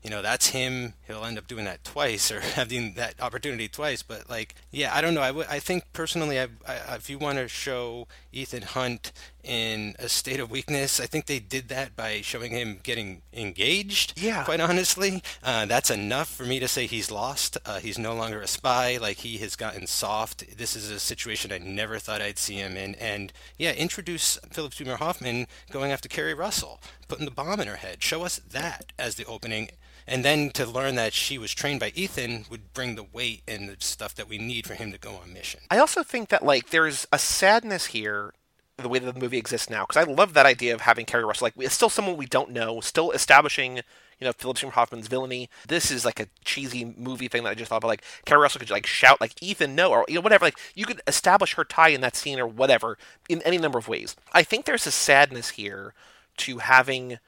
you know that's him. He'll end up doing that twice or having that opportunity twice but like yeah i don't know. I, w- I think personally I, I, if you want to show ethan hunt in a state of weakness. I think they did that by showing him getting engaged yeah. quite honestly. Uh, that's enough for me to say he's lost. Uh, he's no longer a spy. Like he has gotten soft. This is a situation i never thought i'd see him in. And yeah introduce philip seymour hoffman going after Keri russell putting the bomb in her head. Show us that as the opening. And then to learn that she was trained by Ethan would bring the weight and the stuff that we need for him to go on mission. I also think that like there's a sadness here the way that the movie exists now because I love that idea of having Keri Russell like it's still someone we don't know, still establishing you know Philip Seymour Hoffman's villainy. This is like a cheesy movie thing that I just thought about. Like Keri Russell could like shout like Ethan no or you know whatever. Like you could establish her tie in that scene or whatever in any number of ways. I think there's a sadness here to having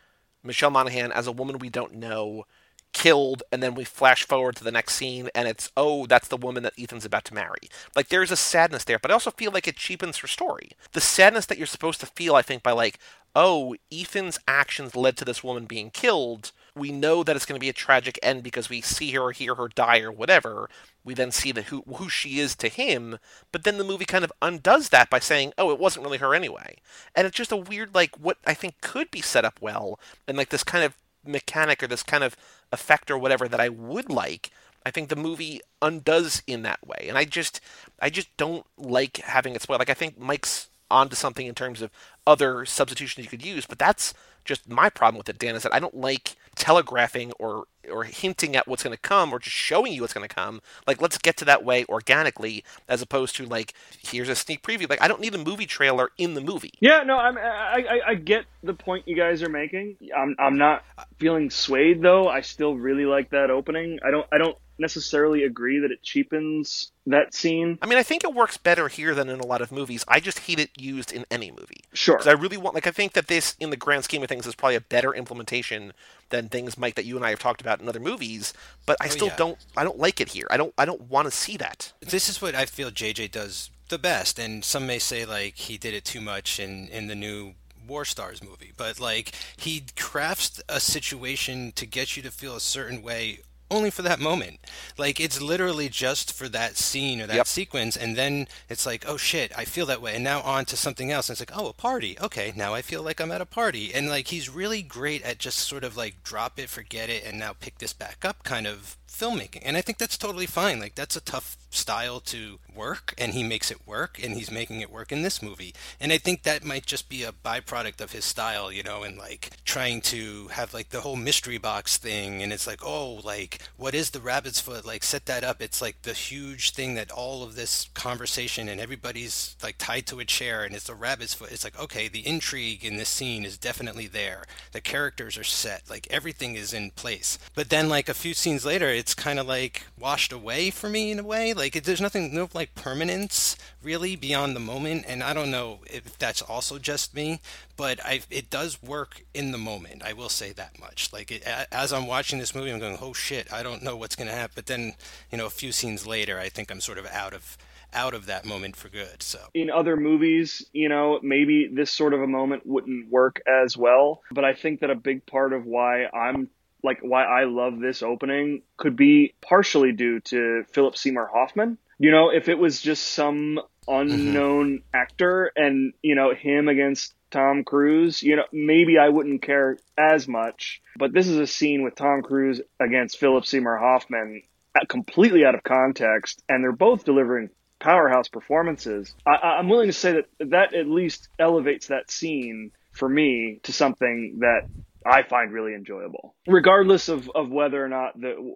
Michelle Monaghan as a woman we don't know killed and then we flash forward to the next scene and it's oh that's the woman that Ethan's about to marry. Like there's a sadness there, but I also feel like it cheapens her story. The sadness that you're supposed to feel I think by like oh Ethan's actions led to this woman being killed. We know that it's going to be a tragic end because we see her or hear her die or whatever. We then see the who who she is to him, but then the movie kind of undoes that by saying, "Oh, it wasn't really her anyway." And it's just a weird like what I think could be set up well and like this kind of mechanic or this kind of effect or whatever that I would like, I think the movie undoes in that way. And I just I just don't like having it spoiled. Like I think Mike's onto something in terms of other substitutions you could use, but that's just my problem with it, Dan, is that I don't like telegraphing or or hinting at what's going to come or just showing you what's going to come. Like, let's get to that way organically, as opposed to like, here's a sneak preview. Like, I don't need a movie trailer in the movie. Yeah, no, I'm, I, I, I get the point you guys are making. I'm, I'm not feeling swayed though. I still really like that opening. I don't, I don't necessarily agree that it cheapens that scene. I mean, I think it works better here than in a lot of movies. I just hate it used in any movie. Sure. Because I really want, like, I think that this, in the grand scheme of things, is probably a better implementation than things, Mike, that you and I have talked about in other movies. But I oh, still yeah. don't, I don't like it here. I don't, I don't want to see that. This is what I feel JJ does the best, and some may say like he did it too much in in the new War Stars movie, but like he crafts a situation to get you to feel a certain way only for that moment. Like it's literally just for that scene or that yep. sequence, and then it's like, oh shit, I feel that way, and now on to something else. And it's like, oh, a party. Okay, now I feel like I'm at a party, and like he's really great at just sort of like drop it, forget it, and now pick this back up kind of filmmaking. And I think that's totally fine. Like that's a tough style to work and he makes it work and he's making it work in this movie. And I think that might just be a byproduct of his style, you know, and like trying to have like the whole mystery box thing and it's like, oh, like what is the rabbit's foot? Like set that up. It's like the huge thing that all of this conversation and everybody's like tied to a chair and it's the rabbit's foot. It's like, okay, the intrigue in this scene is definitely there. The characters are set. Like everything is in place. But then like a few scenes later, it's kind of like washed away for me in a way. Like it, there's nothing, no like permanence really beyond the moment. And I don't know if that's also just me, but I, it does work in the moment. I will say that much. Like it, as I'm watching this movie, I'm going, oh shit, I don't know what's going to happen. But then, you know, a few scenes later, I think I'm sort of out of out of that moment for good. So in other movies, you know, maybe this sort of a moment wouldn't work as well. But I think that a big part of why I'm like why I love this opening could be partially due to Philip Seymour Hoffman. You know, if it was just some unknown mm-hmm. actor and, you know, him against Tom Cruise, you know, maybe I wouldn't care as much. But this is a scene with Tom Cruise against Philip Seymour Hoffman completely out of context, and they're both delivering powerhouse performances. I, am willing to say that that at least elevates that scene for me to something that I find really enjoyable, regardless of, of whether or not the,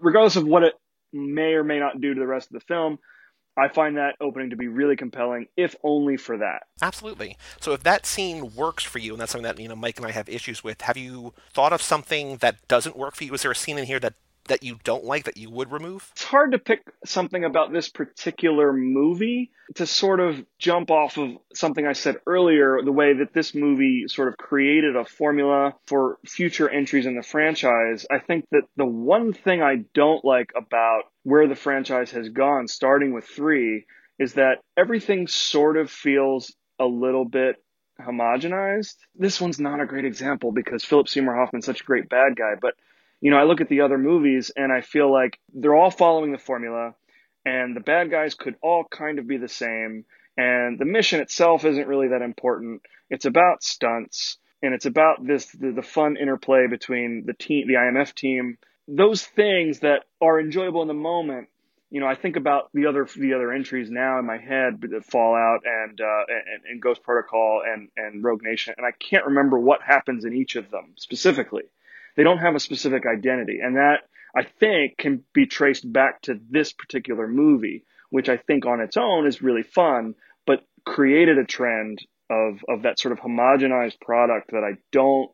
regardless of what it may or may not do to the rest of the film. I find that opening to be really compelling, if only for that. Absolutely. So if that scene works for you, and that's something that you know Mike and I have issues with, have you thought of something that doesn't work for you? Is there a scene in here that that you don't like that you would remove? It's hard to pick something about this particular movie to sort of jump off of something I said earlier, the way that this movie sort of created a formula for future entries in the franchise. I think that the one thing I don't like about where the franchise has gone, starting with three, is that everything sort of feels a little bit homogenized. This one's not a great example because Philip Seymour Hoffman's such a great bad guy, but you know, I look at the other movies and I feel like they're all following the formula and the bad guys could all kind of be the same and the mission itself isn't really that important. It's about stunts and it's about this the, the fun interplay between the team the IMF team those things that are enjoyable in the moment you know, I think about the other the other entries now in my head, Fallout and uh, and, and Ghost Protocol and and Rogue Nation, and I can't remember what happens in each of them specifically. They don't have a specific identity. And that I think can be traced back to this particular movie, which I think on its own is really fun, but created a trend of, of that sort of homogenized product that I don't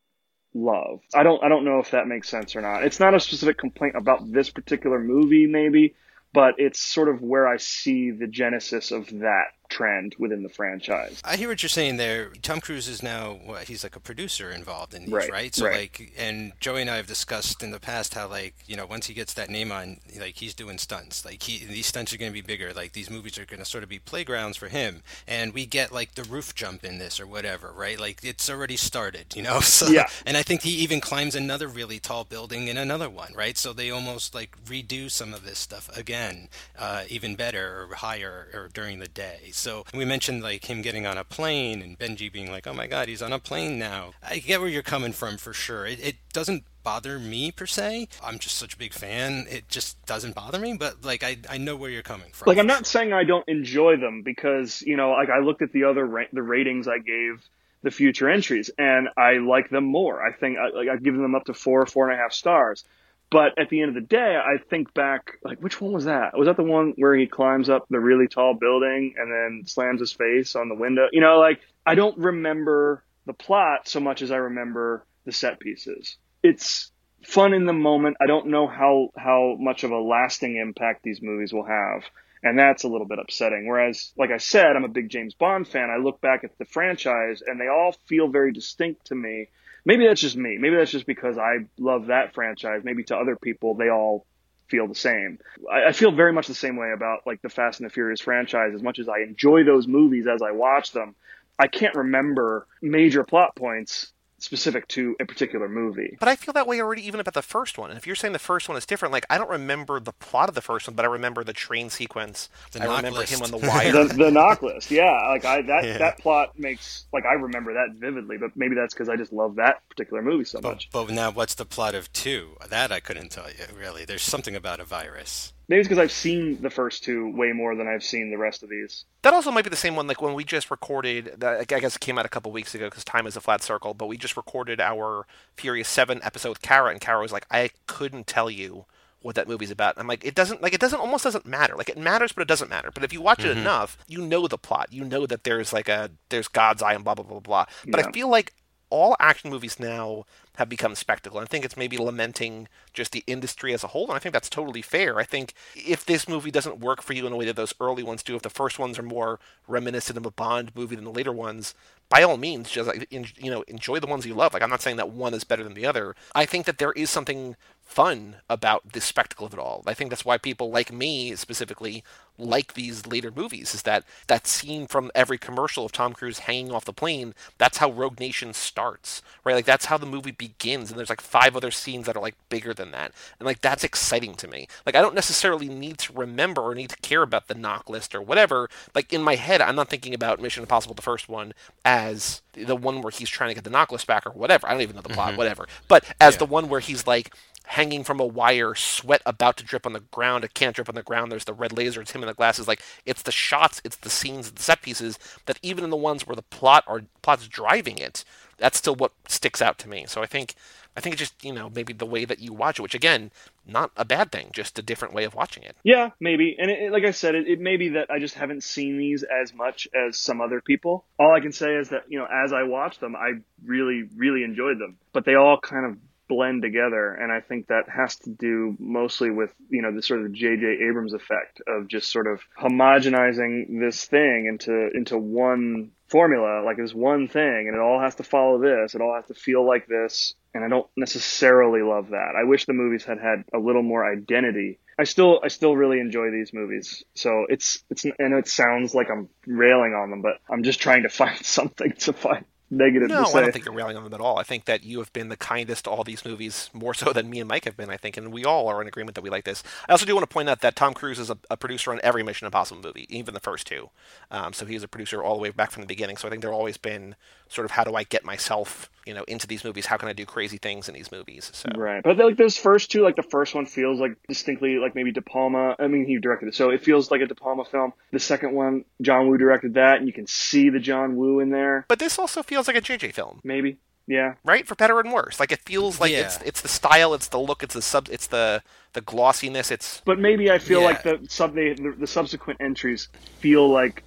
love. I don't I don't know if that makes sense or not. It's not a specific complaint about this particular movie maybe, but it's sort of where I see the genesis of that trend within the franchise. I hear what you're saying there. Tom Cruise is now what, he's like a producer involved in these, right? right? So right. like, and Joey and I have discussed in the past how like you know once he gets that name on, like he's doing stunts. Like he these stunts are going to be bigger. Like these movies are going to sort of be playgrounds for him. And we get like the roof jump in this or whatever, right? Like it's already started, you know. So, yeah. And I think he even climbs another really tall building in another one, right? So they almost like redo some of this stuff again, uh, even better or higher or during the day. So we mentioned like him getting on a plane and Benji being like, "Oh my God, he's on a plane now." I get where you're coming from for sure. It, it doesn't bother me per se. I'm just such a big fan. It just doesn't bother me, but like I, I know where you're coming from. Like I'm not saying I don't enjoy them because you know like I looked at the other ra- the ratings I gave the future entries and I like them more. I think I, like I've given them up to four four and a half stars. But at the end of the day, I think back, like, which one was that? Was that the one where he climbs up the really tall building and then slams his face on the window? You know, like, I don't remember the plot so much as I remember the set pieces. It's fun in the moment. I don't know how, how much of a lasting impact these movies will have. And that's a little bit upsetting. Whereas, like I said, I'm a big James Bond fan. I look back at the franchise and they all feel very distinct to me maybe that's just me. Maybe that's just because I love that franchise. Maybe to other people, they all feel the same. I, I, feel very much the same way about like the Fast and the Furious franchise. As much as I enjoy those movies as I watch them, I can't remember major plot points specific to a particular movie. But I feel that way already even about the first one. And if you're saying the first one is different, like I don't remember the plot of the first one, but I remember the train sequence. The I knock remember list. him on the wire. the, the NOC list, yeah, like I that Yeah. that plot makes like I remember that vividly, but maybe that's because I just love that particular movie so But, much. but now, what's the plot of two? That I couldn't tell you. Really, there's something about a virus. Maybe it's because I've seen the first two way more than I've seen the rest of these. That also might be the same one, like when we just recorded. That, I guess it came out a couple weeks ago because time is a flat circle. But we just recorded our Furious Seven episode with Kara, and Kara was like, "I couldn't tell you what that movie's about." I'm like, "It doesn't like it doesn't almost doesn't matter. Like it matters, but it doesn't matter. But if you watch it mm-hmm. enough, you know the plot. You know that there's like a there's God's eye and blah blah blah blah. But Yeah. I feel like all action movies now have become spectacle. I think it's maybe lamenting just the industry as a whole, and I think that's totally fair. I think if this movie doesn't work for you in a way that those early ones do, if the first ones are more reminiscent of a Bond movie than the later ones, by all means, just you know, enjoy the ones you love. Like I'm not saying that one is better than the other. I think that there is something fun about the spectacle of it all. I think that's why people like me specifically like these later movies is that that scene from every commercial of Tom Cruise hanging off the plane, that's how Rogue Nation starts, right? Like that's how the movie and there's like five other scenes that are like bigger than that. And like that's exciting to me. Like I don't necessarily need to remember or need to care about the NOC list or whatever. Like in my head, I'm not thinking about Mission Impossible the first one as the one where he's trying to get the NOC list back or whatever. I don't even know the plot, mm-hmm. whatever. But as Yeah. the one where he's like hanging from a wire, sweat about to drip on the ground. It can't drip on the ground. There's the red laser. It's him in the glasses. Like it's the shots, it's the scenes, the set pieces that even in the ones where the plot or plot's driving it, that's still what sticks out to me. So I think I think it's just you know maybe the way that you watch it, which again, not a bad thing, just a different way of watching it. Yeah, maybe. And it, it- like I said, it, it may be that I just haven't seen these as much as some other people. All I can say is that, you know, as I watched them, I really, really enjoyed them. But they all kind of blend together. And I think that has to do mostly with, you know, the sort of J.J. Abrams effect of just sort of homogenizing this thing into, into one formula, like this one thing, and it all has to follow this. It all has to feel like this. And I don't necessarily love that. I wish the movies had had a little more identity. I still, I still really enjoy these movies. So it's, it's, know it sounds like I'm railing on them, but I'm just trying to find something to find negative No, to say. I don't think you're railing on them at all. I think that you have been the kindest to all these movies, more so than me and Mike have been, I think, and we all are in agreement that we like this. I also do want to point out that Tom Cruise is a, a producer on every Mission Impossible movie, even the first two. Um, so he's a producer all the way back from the beginning. So I think there always been sort of how do I get myself, you know, into these movies? How can I do crazy things in these movies? So Right. But like those first two, like the first one feels like distinctly like maybe De Palma. I mean, he directed it. So it feels like a De Palma film. The second one, John Woo directed that and you can see the John Woo in there. But this also feels like a JJ film, Maybe. Yeah. right? For better and worse. Like it feels like it's it's the style, it's the look, it's the sub, it's the the glossiness. It's But maybe I feel Yeah. like the sub the, the subsequent entries feel like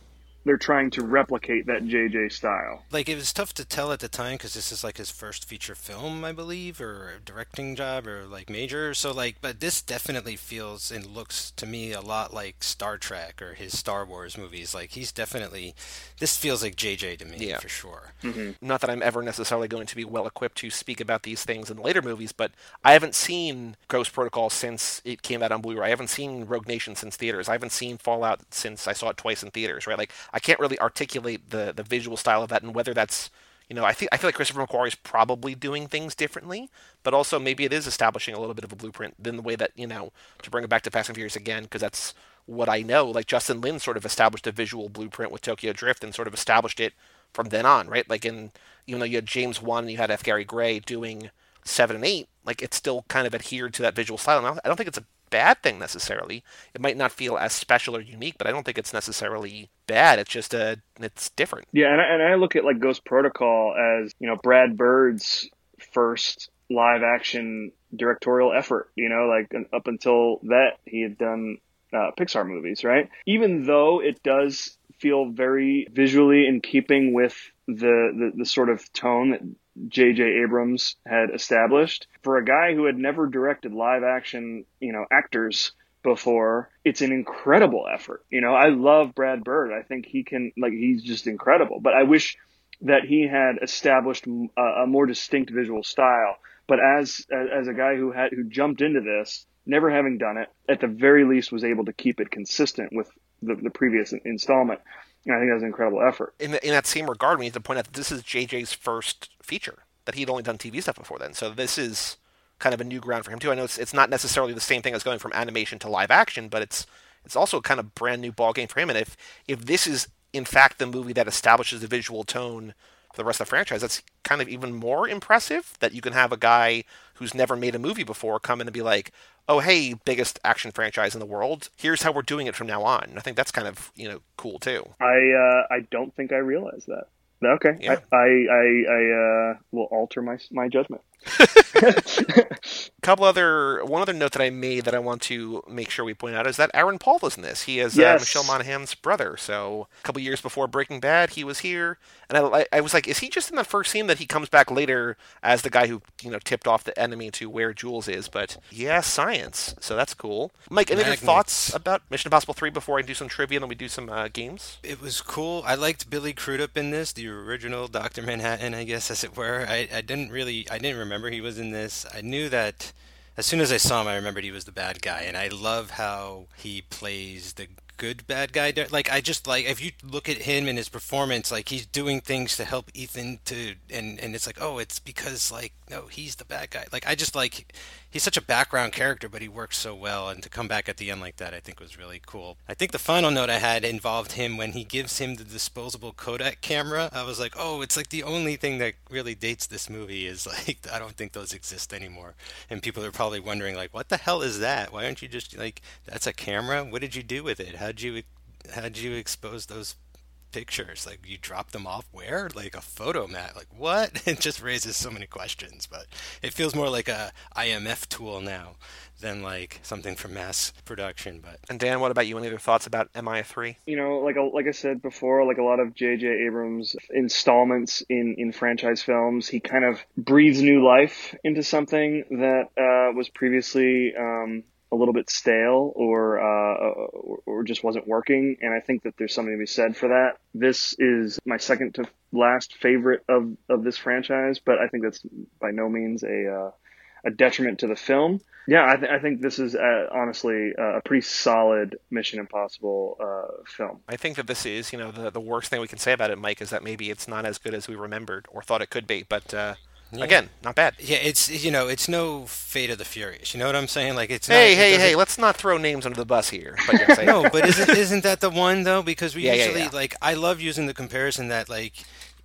they're trying to replicate that JJ style. Like it was tough to tell at the time because this is like his first feature film, I believe, or directing job, or like major. So like, but this definitely feels and looks to me a lot like Star Trek or his Star Wars movies. Like he's definitely, this feels like JJ to me Yeah. for sure. Mm-hmm. not that I'm ever necessarily going to be well equipped to speak about these things in later movies, but I haven't seen Ghost Protocol since it came out on Blu-ray. I haven't seen Rogue Nation since theaters. I haven't seen Fallout since I saw it twice in theaters. Right? Like I can't really articulate the the visual style of that and whether that's you know I think I feel like Christopher McQuarrie is probably doing things differently, but also maybe it is establishing a little bit of a blueprint than the way that you know to bring it back to Fast and Furious again because that's what I know. Like Justin Lin sort of established a visual blueprint with Tokyo Drift and sort of established it from then on, right? Like in even though you had James Wan and you had F. Gary Gray doing seven and eight, like it's still kind of adhered to that visual style. And I don't- think it's a bad thing necessarily. It might not feel as special or unique, but I don't think it's necessarily bad. It's just a it's different. Yeah, and I, and I look at like Ghost Protocol as you know Brad Bird's first live action directorial effort. You know, like up until that he had done uh, Pixar movies, right? Even though it does feel very visually in keeping with the the, the sort of tone that J.J. Abrams had established for a guy who had never directed live action, you know, actors before. It's an incredible effort. You know, I love Brad Bird. I think he can, like, he's just incredible. But I wish that he had established a, a more distinct visual style. But as, as a guy who had, who jumped into this, never having done it, at the very least was able to keep it consistent with the, the previous installment. And I think that was an incredible effort. In, in that same regard, we need to point out that this is JJ's first feature that he'd only done TV stuff before then. So this is kind of a new ground for him too. I know it's it's not necessarily the same thing as going from animation to live action, but it's it's also kind of brand new ball game for him. And if if this is in fact the movie that establishes the visual tone the rest of the franchise, that's kind of even more impressive that you can have a guy who's never made a movie before come in and be like, "Oh, hey, biggest action franchise in the world. Here's how we're doing it from now on." I think that's kind of you know cool too. I uh, I don't think I realized that. Okay, Yeah. I I, I, I uh, will alter my my judgment. couple other one other note that I made that I want to make sure we point out is that Aaron Paul is in this. He is uh, Michelle Monaghan's brother. So a couple years before Breaking Bad, he was here, and I, I was like, is he just in the first scene that he comes back later as the guy who you know tipped off the enemy to where Jules is? But yeah, science. So that's cool. Mike, any other Magnets. thoughts about Mission Impossible Three before I do some trivia and then we do some uh, games? It was cool. I liked Billy Crudup in this, the original Doctor Manhattan, I guess, as it were. I, I didn't really, I didn't remember he was in this. I knew that as soon as I saw him, I remembered he was the bad guy, and I love how he plays the good bad guy. Like I just like if you look at him and his performance, like he's doing things to help Ethan to, and and it's like, oh, it's because like no, he's the bad guy. Like I just like he's such a background character, but he works so well, and to come back at the end like that, I think was really cool. I think the final note I had involved him when he gives him the disposable Kodak camera. I was like, oh, it's like the only thing that really dates this movie is like I don't think those exist anymore, and people are probably wondering like, what the hell is that? Why aren't you just like that's a camera? What did you do with it? How'd you how'd you expose those pictures like you drop them off where like a photo mat like what it just raises so many questions but it feels more like a imf tool now than like something for mass production but And Dan, what about you? Any other thoughts about MI three? You know, like like I said before, like a lot of J.J. Abrams installments in in franchise films, he kind of breathes new life into something that uh, was previously um, a little bit stale or, uh, or or just wasn't working. And I think that there's something to be said for that. This is my second to last favorite of of this franchise, but I think that's by no means a uh, a detriment to the film. Yeah, I, th- I think this is uh, honestly uh, a pretty solid Mission Impossible uh, film. I think that this is, you know, the the worst thing we can say about it, Mike, is that maybe it's not as good as we remembered or thought it could be. But uh, Yeah. again, not bad. yeah it's you know it's no fate of the furious you know what i'm saying like it's Hey, not, hey, doesn't- hey! Let's not throw names under the bus here. But no, but isn't isn't that the one though? Because we yeah, usually yeah. like I love using the comparison that like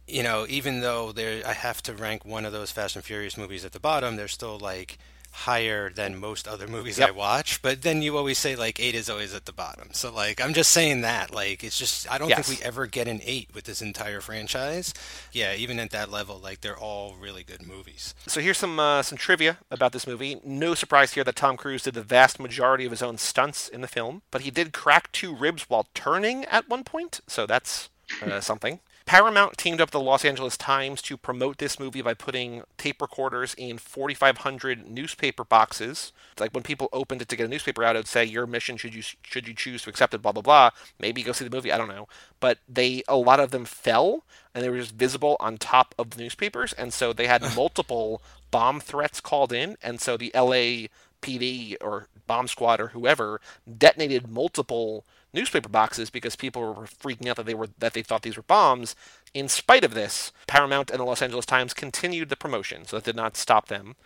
you know even though there I have to rank one of those Fast and Furious movies at the bottom, they're still like higher than most other movies I watch. But then you always say like eight is always at the bottom. So like I'm just saying that like it's just I don't Yes. think we ever get an eight with this entire franchise. Yeah, even at that level, like they're all really good movies. So here's some uh, some trivia about this movie. No surprise here that Tom Cruise did the vast majority of his own stunts in the film, but he did crack two ribs while turning at one point, so that's uh, something. Paramount teamed up with the Los Angeles Times to promote this movie by putting tape recorders in 4,500 newspaper boxes. It's like when people opened it to get a newspaper out, it would say, "Your mission should you should you choose to accept it." Blah blah blah. Maybe go see the movie. I don't know, but they a lot of them fell and they were just visible on top of the newspapers, and so they had multiple bomb threats called in, and so the LA PD or bomb squad or whoever detonated multiple newspaper boxes because people were freaking out that they were that they thought these were bombs. In spite of this, Paramount and the Los Angeles Times continued the promotion, so that did not stop them.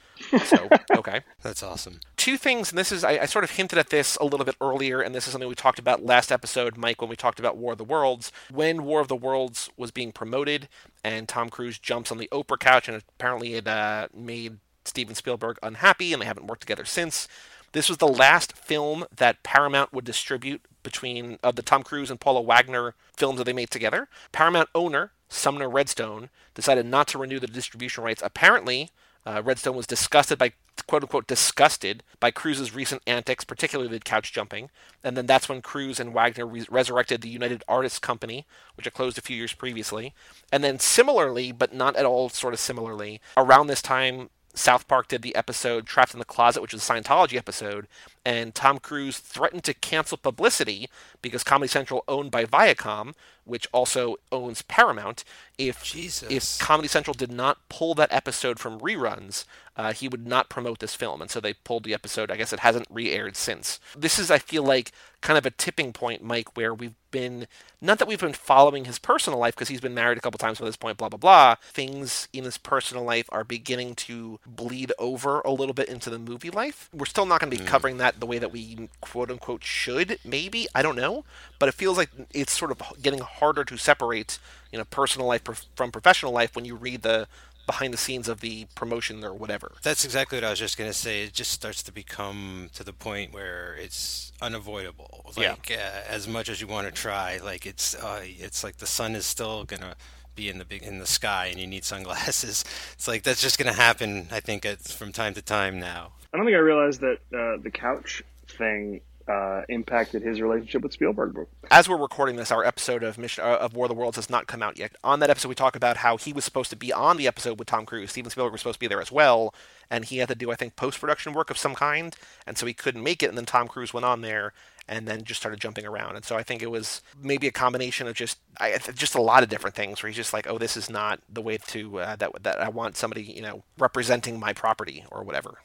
So okay That's awesome. two things, and this is I, I sort of hinted at this a little bit earlier, and this is something we talked about last episode, Mike, when we talked about War of the Worlds. When War of the Worlds was being promoted, and Tom Cruise jumps on the Oprah couch, and apparently it uh, made Steven Spielberg unhappy, and they haven't worked together since. This was the last film that Paramount would distribute between of the Tom Cruise and Paula Wagner films that they made together. Paramount owner Sumner Redstone decided not to renew the distribution rights. Apparently, uh, Redstone was disgusted by quote unquote disgusted by Cruise's recent antics, particularly the couch jumping. And then that's when Cruise and Wagner re- resurrected the United Artists Company, which had closed a few years previously. And then similarly, but not at all sort of similarly, around this time, South Park did the episode Trapped in the Closet, which was a Scientology episode, and Tom Cruise threatened to cancel publicity because Comedy Central, owned by Viacom, which also owns Paramount, if Jesus. if Comedy Central did not pull that episode from reruns, uh, he would not promote this film, and so they pulled the episode. I guess it hasn't re-aired since. This is, I feel like, kind of a tipping point, Mike, where we've been not that we've been following his personal life because he's been married a couple times by this point, blah blah blah. Things in his personal life are beginning to bleed over a little bit into the movie life. We're still not going to be mm. covering that the way that we quote unquote should, maybe I don't know, but it feels like it's sort of getting harder to separate, you know, personal life from professional life when you read the behind the scenes of the promotion or whatever. That's exactly what I was just going to say. It just starts to become to the point where it's unavoidable. Like yeah. uh, as much as you want to try, like it's uh, it's like the sun is still going to be in the big in the sky and you need sunglasses. It's like that's just going to happen. I think it's from time to time now. I don't think I realized that uh, the couch thing uh, impacted his relationship with Spielberg. As we're recording this, our episode of Mission uh, of War of the Worlds has not come out yet. On that episode, we talk about how he was supposed to be on the episode with Tom Cruise. Steven Spielberg was supposed to be there as well, and he had to do, I think, post production work of some kind, and so he couldn't make it. And then Tom Cruise went on there and then just started jumping around. And so I think it was maybe a combination of just I, just a lot of different things where he's just like, oh, this is not the way to uh, that that I want somebody you know representing my property or whatever.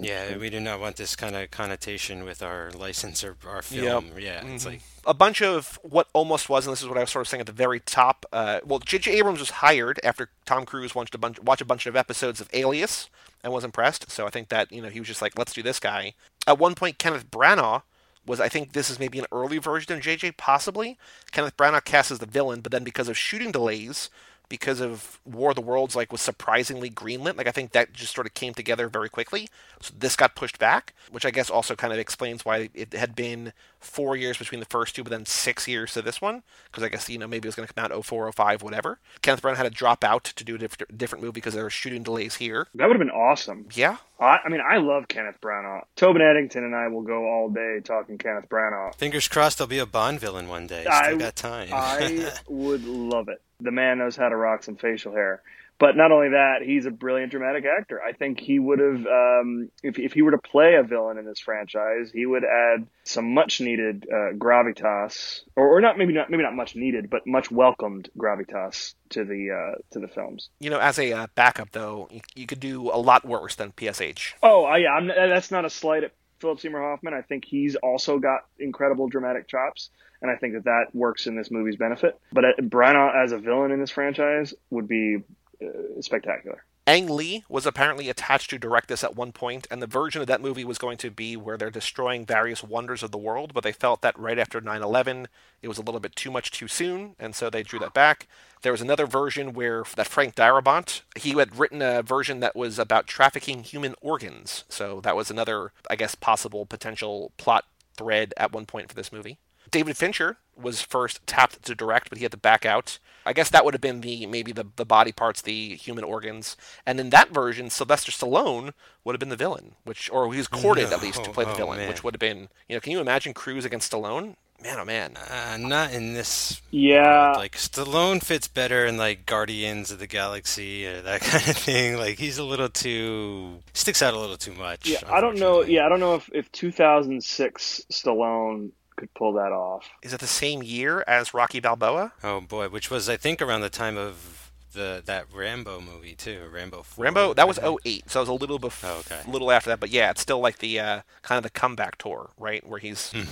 Yeah, we do not want this kind of connotation with our license or our film. Yep. Yeah, mm-hmm. it's like a bunch of what almost was, and this is what I was sort of saying at the very top. Uh, well, J.J. Abrams was hired after Tom Cruise watched a bunch, watched a bunch of episodes of Alias and was impressed. So I think that you know he was just like, let's do this guy. At one point, Kenneth Branagh was I think this is maybe an early version of JJ, possibly. Kenneth Branagh cast as the villain, but then because of shooting delays, because of War of the Worlds like was surprisingly greenlit. Like I think that just sort of came together very quickly. So this got pushed back, which I guess also kind of explains why it had been four years between the first two, but then six years to this one. Because I guess you know maybe it was going to come out 04, 05, whatever. Kenneth Branagh had to drop out to do a different, different movie because there were shooting delays here. That would have been awesome. Yeah. I, I mean, I love Kenneth Branagh. Tobin Eddington and I will go all day talking Kenneth Branagh. Fingers crossed, there'll be a Bond villain one day. Still I, got time. I would love it the man knows how to rock some facial hair. But not only that, he's a brilliant dramatic actor. I think he would have, um, if, if he were to play a villain in this franchise, he would add some much needed uh, gravitas, or, or not maybe not maybe not much needed, but much welcomed gravitas to the uh, to the films. You know, as a uh, backup though, you, you, could do a lot worse than PSH. Oh, yeah, I'm, that's not a slight at Philip Seymour Hoffman. I think he's also got incredible dramatic chops and I think that that works in this movie's benefit. But uh, as a villain in this franchise would be uh, spectacular. Ang Lee was apparently attached to direct this at one point, and the version of that movie was going to be where they're destroying various wonders of the world, but they felt that right after 9 11, it was a little bit too much too soon, and so they drew that back. There was another version where that Frank Darabont, he had written a version that was about trafficking human organs, so that was another, I guess, possible potential plot thread at one point for this movie. David Fincher was first tapped to direct, but he had to back out. I guess that would have been the maybe the, the body parts, the human organs. And in that version, Sylvester Stallone would have been the villain, which or he was courted no. at least to play the oh, villain, which would have been you know, can you imagine Cruise against Stallone? Man, oh man. Uh, not in this. Yeah. World. Like Stallone fits better in like Guardians of the Galaxy or that kind of thing. Like he's a little too sticks out a little too much. Yeah, I don't know. Yeah, I don't know if if 2006 Stallone could pull that off. Is it the same year as Rocky Balboa? Oh boy, which was I think around the time of the that Rambo movie too, Rambo. 4, Rambo that was 08, so it was a little before, oh, okay. little after that. But yeah, it's still like the uh, kind of the comeback tour, right, where he's.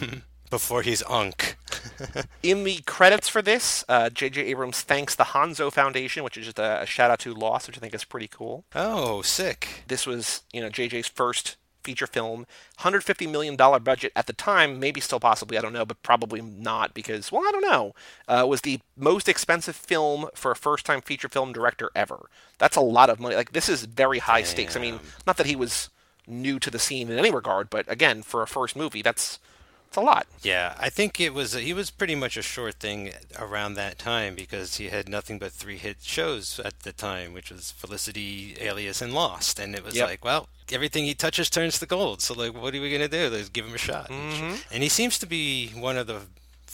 Before he's Unk. In the credits for this, J.J. Uh, Abrams thanks the Hanso Foundation, which is just a, a shout out to Lost, which I think is pretty cool. Oh, sick! This was, you know, J.J.'s first feature film. $150 million budget at the time, maybe still possibly, I don't know, but probably not because, well, I don't know. Uh, was the most expensive film for a first time feature film director ever. That's a lot of money. Like, this is very high Damn. stakes. I mean, not that he was new to the scene in any regard, but again, for a first movie, that's a lot. Yeah, I think it was he was pretty much a short thing around that time because he had nothing but three hit shows at the time, which was Felicity, Alias, and Lost, and it was yep. like, well, everything he touches turns to gold. So like, what are we gonna do? Let's give him a shot. Mm-hmm. And he seems to be one of the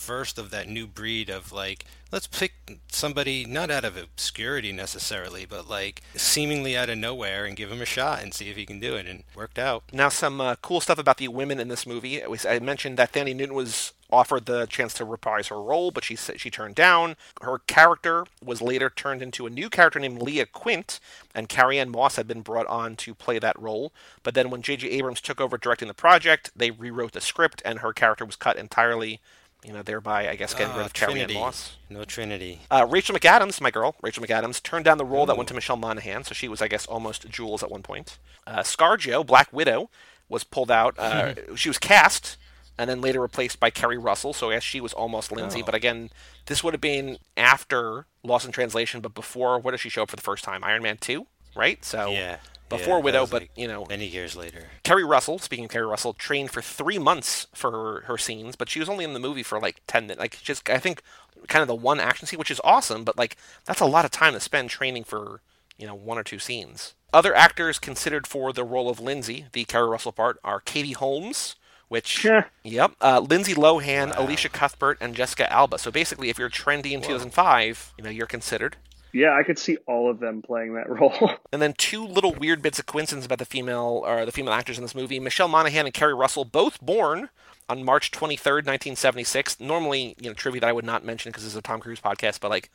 first of that new breed of like let's pick somebody not out of obscurity necessarily but like seemingly out of nowhere and give him a shot and see if he can do it and worked out now some uh, cool stuff about the women in this movie i mentioned that Thandie Newton was offered the chance to reprise her role, but she she turned down. Her character was later turned into a new character named Leah Quint, and Carrie-Anne Moss had been brought on to play that role. But then when J.J. Abrams took over directing the project, they rewrote the script, and her character was cut entirely. You know, thereby I guess getting Ah, rid of Carrie Ann Trinity. Moss. No Trinity. Uh, Rachel McAdams, my girl, Rachel McAdams, turned down the role that went to Michelle Monaghan, so she was, I guess, almost Jules at one point. Uh, ScarJo, Black Widow, was pulled out. Uh, she was cast and then later replaced by Keri Russell, so I guess she was almost Lindsay. Oh. But again, this would have been after Lost in Translation, but before, what does she show up for the first time? Iron Man 2, right? So Yeah. Before yeah, Widow, but, like, you know, many years later. Keri Russell, speaking of Keri Russell, trained for three months for her, her scenes, but she was only in the movie for like ten minutes. Like just I think kind of the one action scene, which is awesome, but like that's a lot of time to spend training for you know one or two scenes. Other actors considered for the role of Lindsay, the Keri Russell part, are Katie Holmes, which Yeah. yep, uh, Lindsay Lohan, Elisha Cuthbert, and Jessica Alba. So basically, if you're trendy in 2005, you know you're considered. Yeah, I could see all of them playing that role. And then two little weird bits of coincidence about the female or the female actors in this movie. Michelle Monaghan and Keri Russell, both born on March 23rd, 1976. Normally, you know, trivia that I would not mention because this is a Tom Cruise podcast, but like,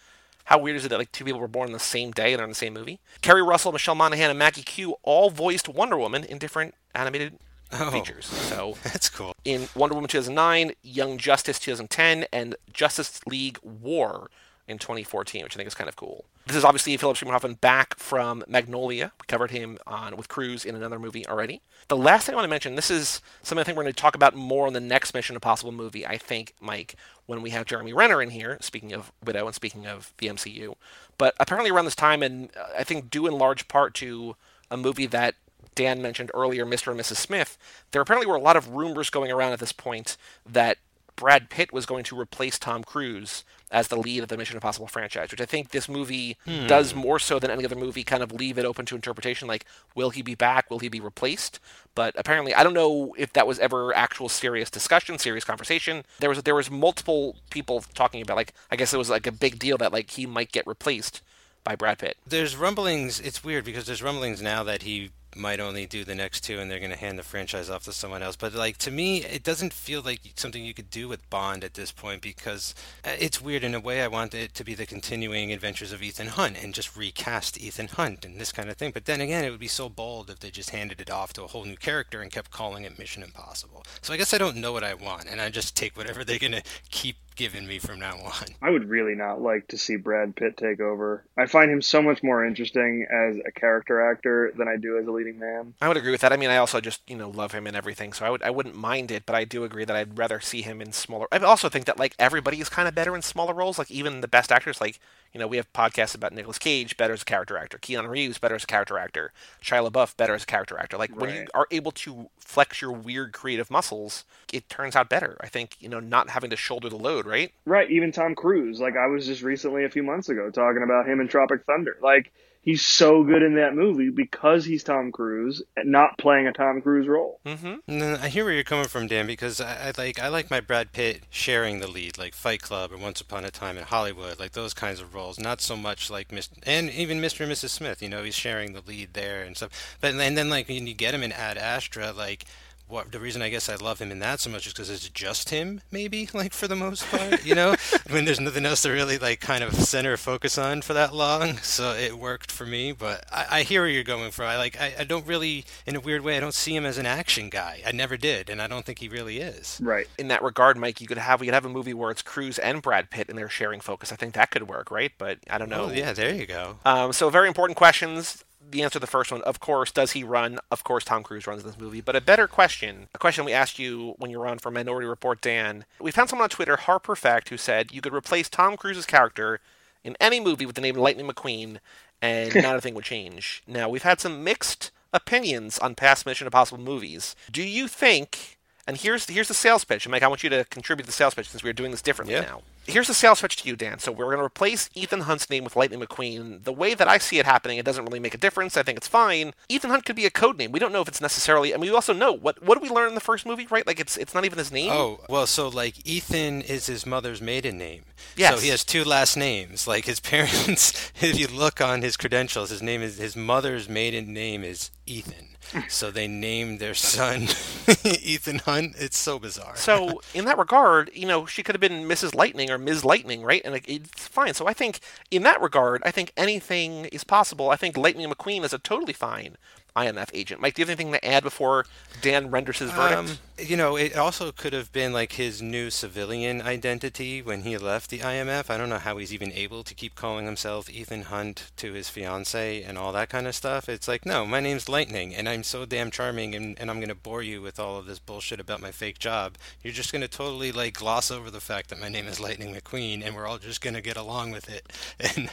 how weird is it that like two people were born on the same day and are in the same movie? Keri Russell, Michelle Monaghan, and Maggie Q all voiced Wonder Woman in different animated Oh. features. So That's cool. in Wonder Woman 2009, Young Justice 2010, and Justice League War in 2014, which I think is kind of cool. This is obviously Philip Seymour Hoffman back from Magnolia. We covered him on with Cruise in another movie already. The last thing I want to mention, this is something I think we're going to talk about more in the next Mission Impossible movie. I think, Mike, when we have Jeremy Renner in here. Speaking of Widow and speaking of the MCU, but apparently around this time, and uh, I think due in large part to a movie that Dan mentioned earlier, Mr. and Mrs. Smith, there apparently were a lot of rumors going around at this point that Brad Pitt was going to replace Tom Cruise as the lead of the Mission Impossible franchise, which I think this movie hmm. does more so than any other movie kind of leave it open to interpretation. Like, will he be back? Will he be replaced? But apparently, I don't know if that was ever actual serious discussion, serious conversation. There was there was multiple people talking about like I guess it was like a big deal that like he might get replaced by Brad Pitt. There's rumblings. It's weird because there's rumblings now that he might only do the next two and they're going to hand the franchise off to someone else. But like to me, it doesn't feel like something you could do with Bond at this point because uh, it's weird in a way. I want it to be the continuing adventures of Ethan Hunt and just recast Ethan Hunt and this kind of thing. But then again, it would be so bold if they just handed it off to a whole new character and kept calling it Mission Impossible. So I guess I don't know what I want and I just take whatever they're going to keep giving me from now on. I would really not like to see Brad Pitt take over. I find him so much more interesting as a character actor than I do as a leading man. I would agree with that. I mean, I also just you know love him and everything, so I would I wouldn't mind it. But I do agree that I'd rather see him in smaller. I also think that like everybody is kind of better in smaller roles. Like even the best actors, like you know we have podcasts about Nicolas Cage better as a character actor, Keanu Reeves better as a character actor, Shia LaBeouf better as a character actor. Like when you are able to flex your weird creative muscles, it turns out better. I think you know not having to shoulder the load, right? Right, even Tom Cruise. Like I was just recently a few months ago talking about him in Tropic Thunder. Like he's so good in that movie because he's Tom Cruise and not playing a Tom Cruise role. Mm-hmm. No, I hear where you're coming from, Dan, because I, I like I like my Brad Pitt sharing the lead, like Fight Club or Once Upon a Time in Hollywood, like those kinds of roles. Not so much like Mr. and even Mr. and Mrs. Smith. You know, he's sharing the lead there and stuff. But and then like when you get him in Ad Astra, like. What the reason I guess I love him in that so much is because it's just him, maybe like for the most part, you know. when there's nothing else to really like kind of center focus on for that long, so it worked for me. But I, I hear where you're going from. I like I, I don't really, in a weird way, I don't see him as an action guy. I never did, and I don't think he really is. Right. In that regard, Mike, you could have we could have a movie where it's Cruise and Brad Pitt and they're sharing focus. I think that could work, right? But I don't know. Oh yeah, there you go. Um, so very important questions. The answer to the first one, of course, does he run? Of course, Tom Cruise runs this movie. But a better question, a question we asked you when you were on for Minority Report, Dan. We found someone on Twitter, Harper Fact, who said you could replace Tom Cruise's character in any movie with the name Lightning McQueen, and not a thing would change. Now we've had some mixed opinions on past Mission Impossible movies. Do you think? And here's here's the sales pitch. And Mike, I want you to contribute to the sales pitch since we're doing this differently Yeah. now. Here's the sales pitch to you, Dan. So we're going to replace Ethan Hunt's name with Lightning McQueen. The way that I see it happening, it doesn't really make a difference. I think it's fine. Ethan Hunt could be a code name. We don't know if it's necessarily. I mean, we also know what what did we learn in the first movie, right? Like it's it's not even his name. Oh well, so like Ethan is his mother's maiden name. Yes. So he has two last names. Like his parents, if you look on his credentials, his name is his mother's maiden name is Ethan. so they named their son Ethan Hunt. It's so bizarre. So in that regard, you know, she could have been Mrs. Lightning or Ms. Lightning, right? And it's fine. So I think in that regard, I think anything is possible. I think Lightning McQueen is a totally fine IMF agent. Mike, do you have anything to add before Dan renders his verdict? Um, you know, it also could have been like his new civilian identity when he left the IMF. I don't know how he's even able to keep calling himself Ethan Hunt to his fiance and all that kind of stuff. It's like, no, my name's Lightning, and I'm so damn charming, and, and I'm going to bore you with all of this bullshit about my fake job. You're just going to totally like gloss over the fact that my name is Lightning McQueen, and we're all just going to get along with it and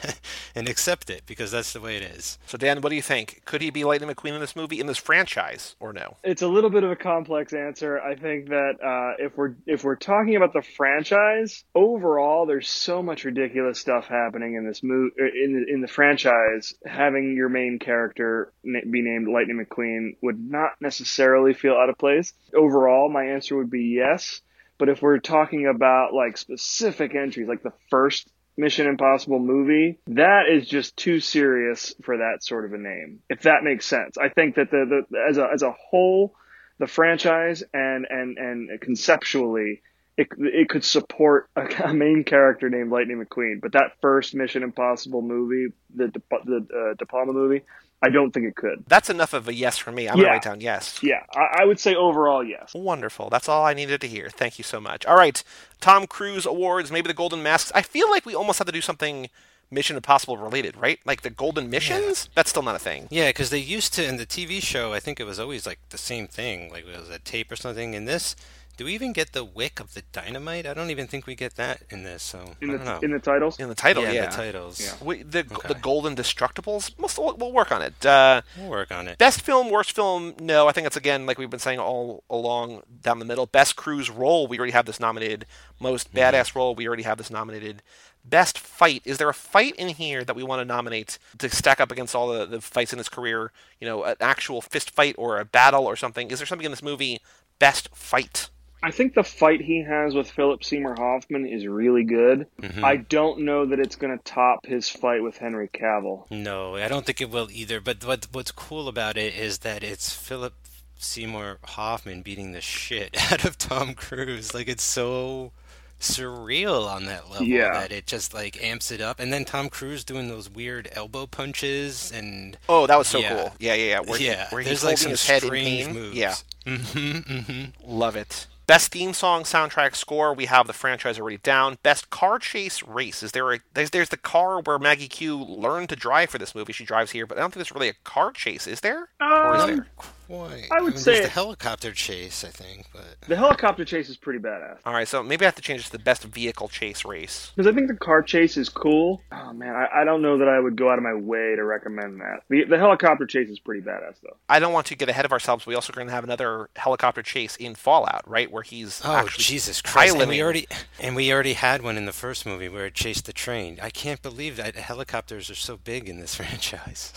and accept it because that's the way it is. So Dan, what do you think? Could he be Lightning McQueen in this movie, in this franchise, or no? It's a little bit of a complex answer. I think that uh, if we're if we're talking about the franchise overall, there's so much ridiculous stuff happening in this movie in the, in the franchise. Having your main character be named Lightning McQueen would not necessarily feel out of place. Overall, my answer would be yes. But if we're talking about like specific entries, like the first Mission Impossible movie, that is just too serious for that sort of a name. If that makes sense. I think that the, the as a as a whole, the franchise and and and conceptually it, it could support a, main character named Lightning McQueen, but that first Mission Impossible movie, the the uh, De Palma movie, I don't think it could. That's enough of a yes for me. I'm yeah. gonna write down yes. Yeah, I, I, would say overall yes. Wonderful. That's all I needed to hear. Thank you so much. All right, Tom Cruise awards, maybe the Golden Masks. I feel like we almost have to do something Mission Impossible related, right? Like the Golden Missions. Yeah. That's still not a thing. Yeah, because they used to in the TV show. I think it was always like the same thing. Like it was a tape or something. In this, do we even get the wick of the dynamite? I don't even think we get that in this. So in the in the titles. In the title, yeah, yeah. the titles. Yeah. We, the okay. the golden destructibles. We'll, we'll work on it. Uh, we'll work on it. Best film, worst film. No, I think it's again like we've been saying all along down the middle. Best cruise role. We already have this nominated. Most mm-hmm. badass role. We already have this nominated. Best fight. Is there a fight in here that we want to nominate to stack up against all the, the fights in his career? You know, an actual fist fight or a battle or something. Is there something in this movie? Best fight. I think the fight he has with Philip Seymour Hoffman is really good. Mm-hmm. I don't know that it's going to top his fight with Henry Cavill. No, I don't think it will either. But what what's cool about it is that it's Philip Seymour Hoffman beating the shit out of Tom Cruise. Like it's so surreal on that level yeah. that it just like amps it up. And then Tom Cruise doing those weird elbow punches and oh, that was so yeah. cool. Yeah, yeah, yeah. Where yeah, he, where he's like some his head strange in pain. moves. Yeah, mm-hmm, mm-hmm. love it. Best theme song, soundtrack, score. We have the franchise already down. Best car chase race. Is there a there's, there's the car where Maggie Q learned to drive for this movie. She drives here, but I don't think there's really a car chase. Is there? Um, or is there? There? Quite. I would mean, say the helicopter chase. I think, but the helicopter chase is pretty badass. All right, so maybe I have to change it to the best vehicle chase race because I think the car chase is cool. Oh man, I, I, don't know that I would go out of my way to recommend that. The, the helicopter chase is pretty badass though. I don't want to get ahead of ourselves. We also going to have another helicopter chase in Fallout, right, where he's oh Jesus Christ, and we already and we already had one in the first movie where it chased the train. I can't believe that helicopters are so big in this franchise.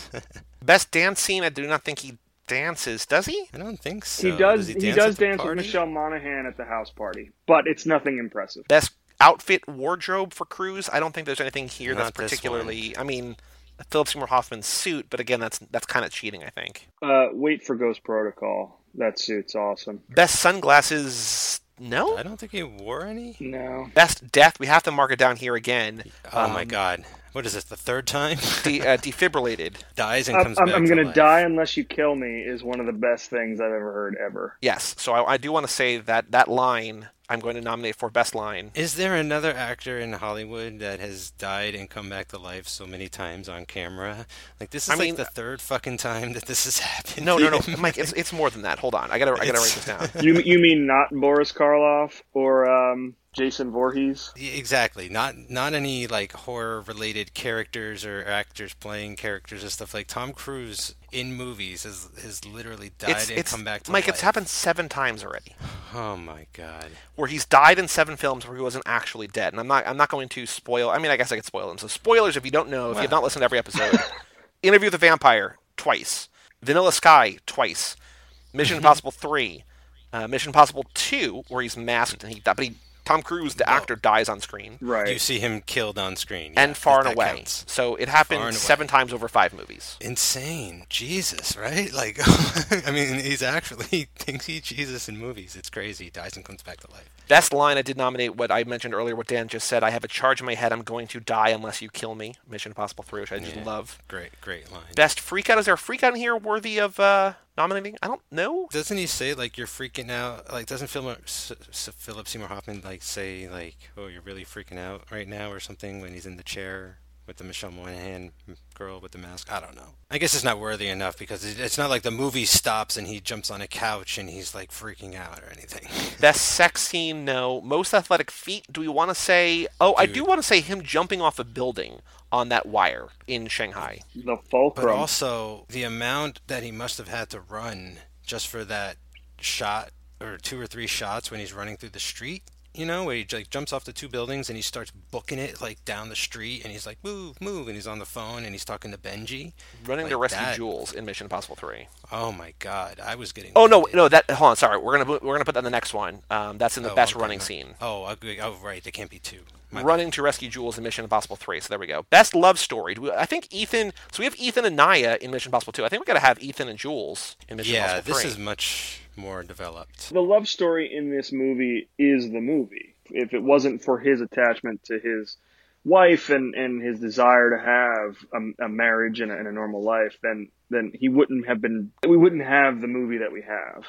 best dance scene. I do not think he dances, does he? I don't think so. He does. does he, he dance, does dance with Michelle Monaghan at the house party, but it's nothing impressive. Best outfit wardrobe for Cruise. I don't think there's anything here Not that's particularly. I mean, Philip Seymour Hoffman's suit, but again, that's that's kind of cheating. I think. Uh, wait for Ghost Protocol. That suit's awesome. Best sunglasses. No, I don't think he wore any. No. Best death. We have to mark it down here again. Oh Um, my God! What is this? The third time? De- uh, defibrillated. Dies and I'm, comes I'm, back. I'm gonna life. die unless you kill me is one of the best things I've ever heard ever. Yes. So I, I do want to say that that line I'm going to nominate for best line. Is there another actor in Hollywood that has died and come back to life so many times on camera? Like this is I like mean- the third fucking time that this has happened. No, no, no, Mike. It's it's more than that. Hold on. I gotta I gotta write this down. You you mean not Boris Karloff or um, Jason Voorhees? Exactly. Not not any like horror related characters or actors playing characters and stuff like Tom Cruise in movies has has literally died It's and it's come back to life. Mike. life. It's happened seven times already. Oh my god. where he's died in seven films where he wasn't actually dead. And I'm not I'm not going to spoil. I mean, I guess I could spoil them. So spoilers if you don't know, if you have not listened to every episode. Interview with the Vampire twice. Vanilla Sky twice. Mission Impossible three. Uh, Mission Impossible two, where he's masked and he died but he Tom Cruise, the actor, dies on screen. Right. You see him killed on screen. And far and away. counts. So it Far happened seven times over five movies. Insane. Jesus, right? Like, I mean, he's actually he thinks he's Jesus in movies. It's crazy. He dies and comes back to life. Best line I did nominate what I mentioned earlier, what Dan just said. I have a charge in my head. I'm going to die unless you kill me. Mission Impossible 3, which I just Yeah. love. Great, great line. Best freak out. Is there a freak out in here worthy of uh, nominating? I don't know. Doesn't he say like you're freaking out? Like, doesn't Philip, S- S- Philip Seymour Hoffman like say like, "Oh, you're really freaking out right now" or something when he's in the chair with the Michelle Monaghan girl with the mask? I don't know. I guess it's not worthy enough because it's not like the movie stops and he jumps on a couch and he's like freaking out or anything. Best sex scene, no. Most athletic feat, do we want to say? Oh, I do want to say him jumping off a building on that wire in Shanghai. the But also the amount that he must have had to run just for that shot or two or three shots when he's running through the street. You know, where he like jumps off the two buildings and he starts booking it like down the street and he's like move, move, and he's on the phone and he's talking to Benji. Running to rescue that. Jules in Mission Impossible 3. Oh my God, I was getting. Oh no, no, that hold on, sorry. We're gonna put- we're gonna put that in the next one. Um, that's in the Oh, best okay. running scene. Oh, agree. oh right, there can't be two. My bad. Running to rescue Jules in Mission Impossible 3. So there we go. Best love story. I think Ethan. So we have Ethan and Nyah in Mission Impossible 2. I think we got to have Ethan and Jules in Mission Yeah, Impossible 3. this is much more developed. the love story in this movie is the movie. If it wasn't for his attachment to his wife and, and his desire to have a, a marriage and a, and a normal life, then then he wouldn't have been. We wouldn't have the movie that we have.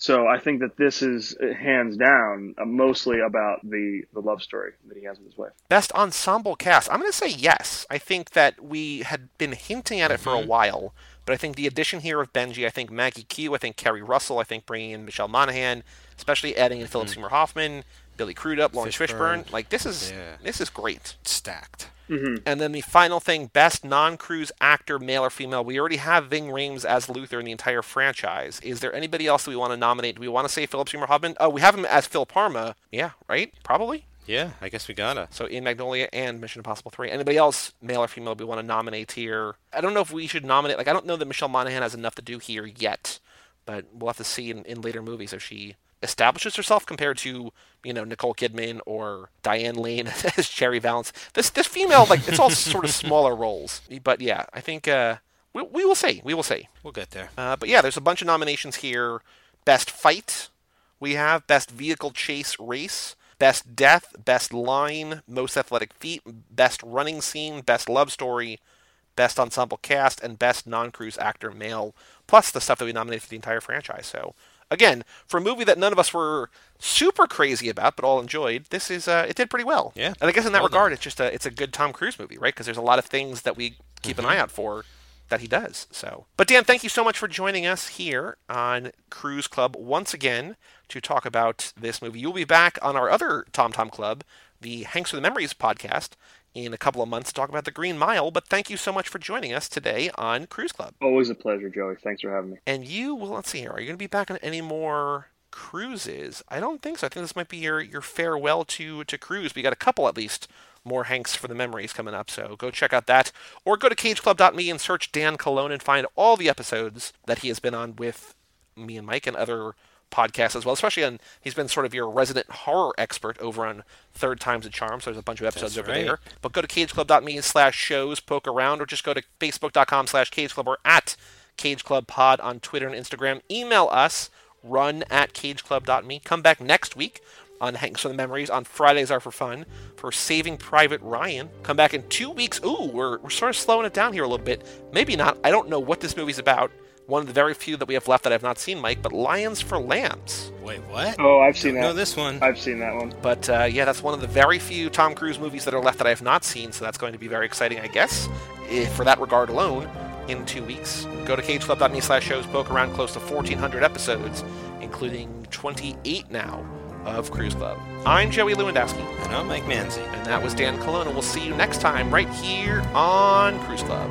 So I think that this is uh, hands down uh, mostly about the the love story that he has with his wife. Best ensemble cast. I'm going to say yes. I think that we had been hinting at it for a while, but I think the addition here of Benji, I think Maggie Q, I think Keri Russell, I think bringing in Michelle Monaghan, especially adding in Philip mm-hmm. Seymour Hoffman, Billy Crudup, Laurence Fishburne. Fishburne. Like this is Yeah. this is great. Stacked. Mm-hmm. And then the final thing, best non-cruise actor, male or female. We already have Ving Rhames as Luther in the entire franchise. Is there anybody else that we want to nominate? Do we want to say Philip Seymour Hoffman? Oh, we have him as Phil Parma. Yeah, right? Probably. Yeah, I guess we gotta. So in Magnolia and Mission Impossible 3. Anybody else, male or female, we want to nominate here? I don't know if we should nominate. Like, I don't know that Michelle Monaghan has enough to do here yet, but we'll have to see in, in later movies if she establishes herself compared to, you know, Nicole Kidman or Diane Lane as Cherry Valance. This this female, like, it's all sort of smaller roles. But yeah, I think uh, we, we will see. We will see. We'll get there. Uh, but yeah, there's a bunch of nominations here. Best fight, we have best vehicle chase race, best death, best line, most athletic feat, best running scene, best love story, best ensemble cast, and best non-cruise actor male. Plus the stuff that we nominated for the entire franchise. So again, for a movie that none of us were super crazy about, but all enjoyed, this is uh, it did pretty well. Yeah. And I guess in that Well regard, it's just a it's a good Tom Cruise movie, right? Because there's a lot of things that we keep an eye out for that he does. So, but Dan, thank you so much for joining us here on Cruise Club once again to talk about this movie. You'll be back on our other Tom Tom Club, the Hanks with the Memories podcast, in a couple of months to talk about the Green Mile. But thank you so much for joining us today on Cruise Club. Always a pleasure, Joey. Thanks for having me. And you, well, let's see here. Are you going to be back on any more cruises? I don't think so. I think this might be your, your farewell to to cruise. We got a couple at least more Hanks for the memories coming up. So go check out that, or go to cageclub.me and search Dan Colonna and find all the episodes that he has been on with me and Mike and other podcasts as well. Especially on he's been sort of your resident horror expert over on Third Time's a Charm. So there's a bunch of episodes That's over right. there. But go to cageclub.me slash shows, poke around, or just go to facebook.com slash cageclub or at cageclubpod on Twitter and Instagram. Email us, run at cageclub.me. Come back next week on Hanks for the Memories on Fridays Are for Fun for Saving Private Ryan. Come back in two weeks. Ooh, we're, we're sort of slowing it down here a little bit. Maybe not. I don't know what this movie's about. One of the very few that we have left that I've not seen, Mike, but Lions for Lambs. Wait, what? Oh, I've seen Don't that. know this one. I've seen that one. But uh, yeah, that's one of the very few Tom Cruise movies that are left that I have not seen, so that's going to be very exciting, I guess, if, for that regard alone, in two weeks. Go to cageclub.me slash shows, poke around close to 1,400 episodes, including 28 now of Cruise Club. I'm Joey Lewandowski, And I'm Mike Manzi. and that was Dan Colonna. We'll see you next time right here on Cruise Club.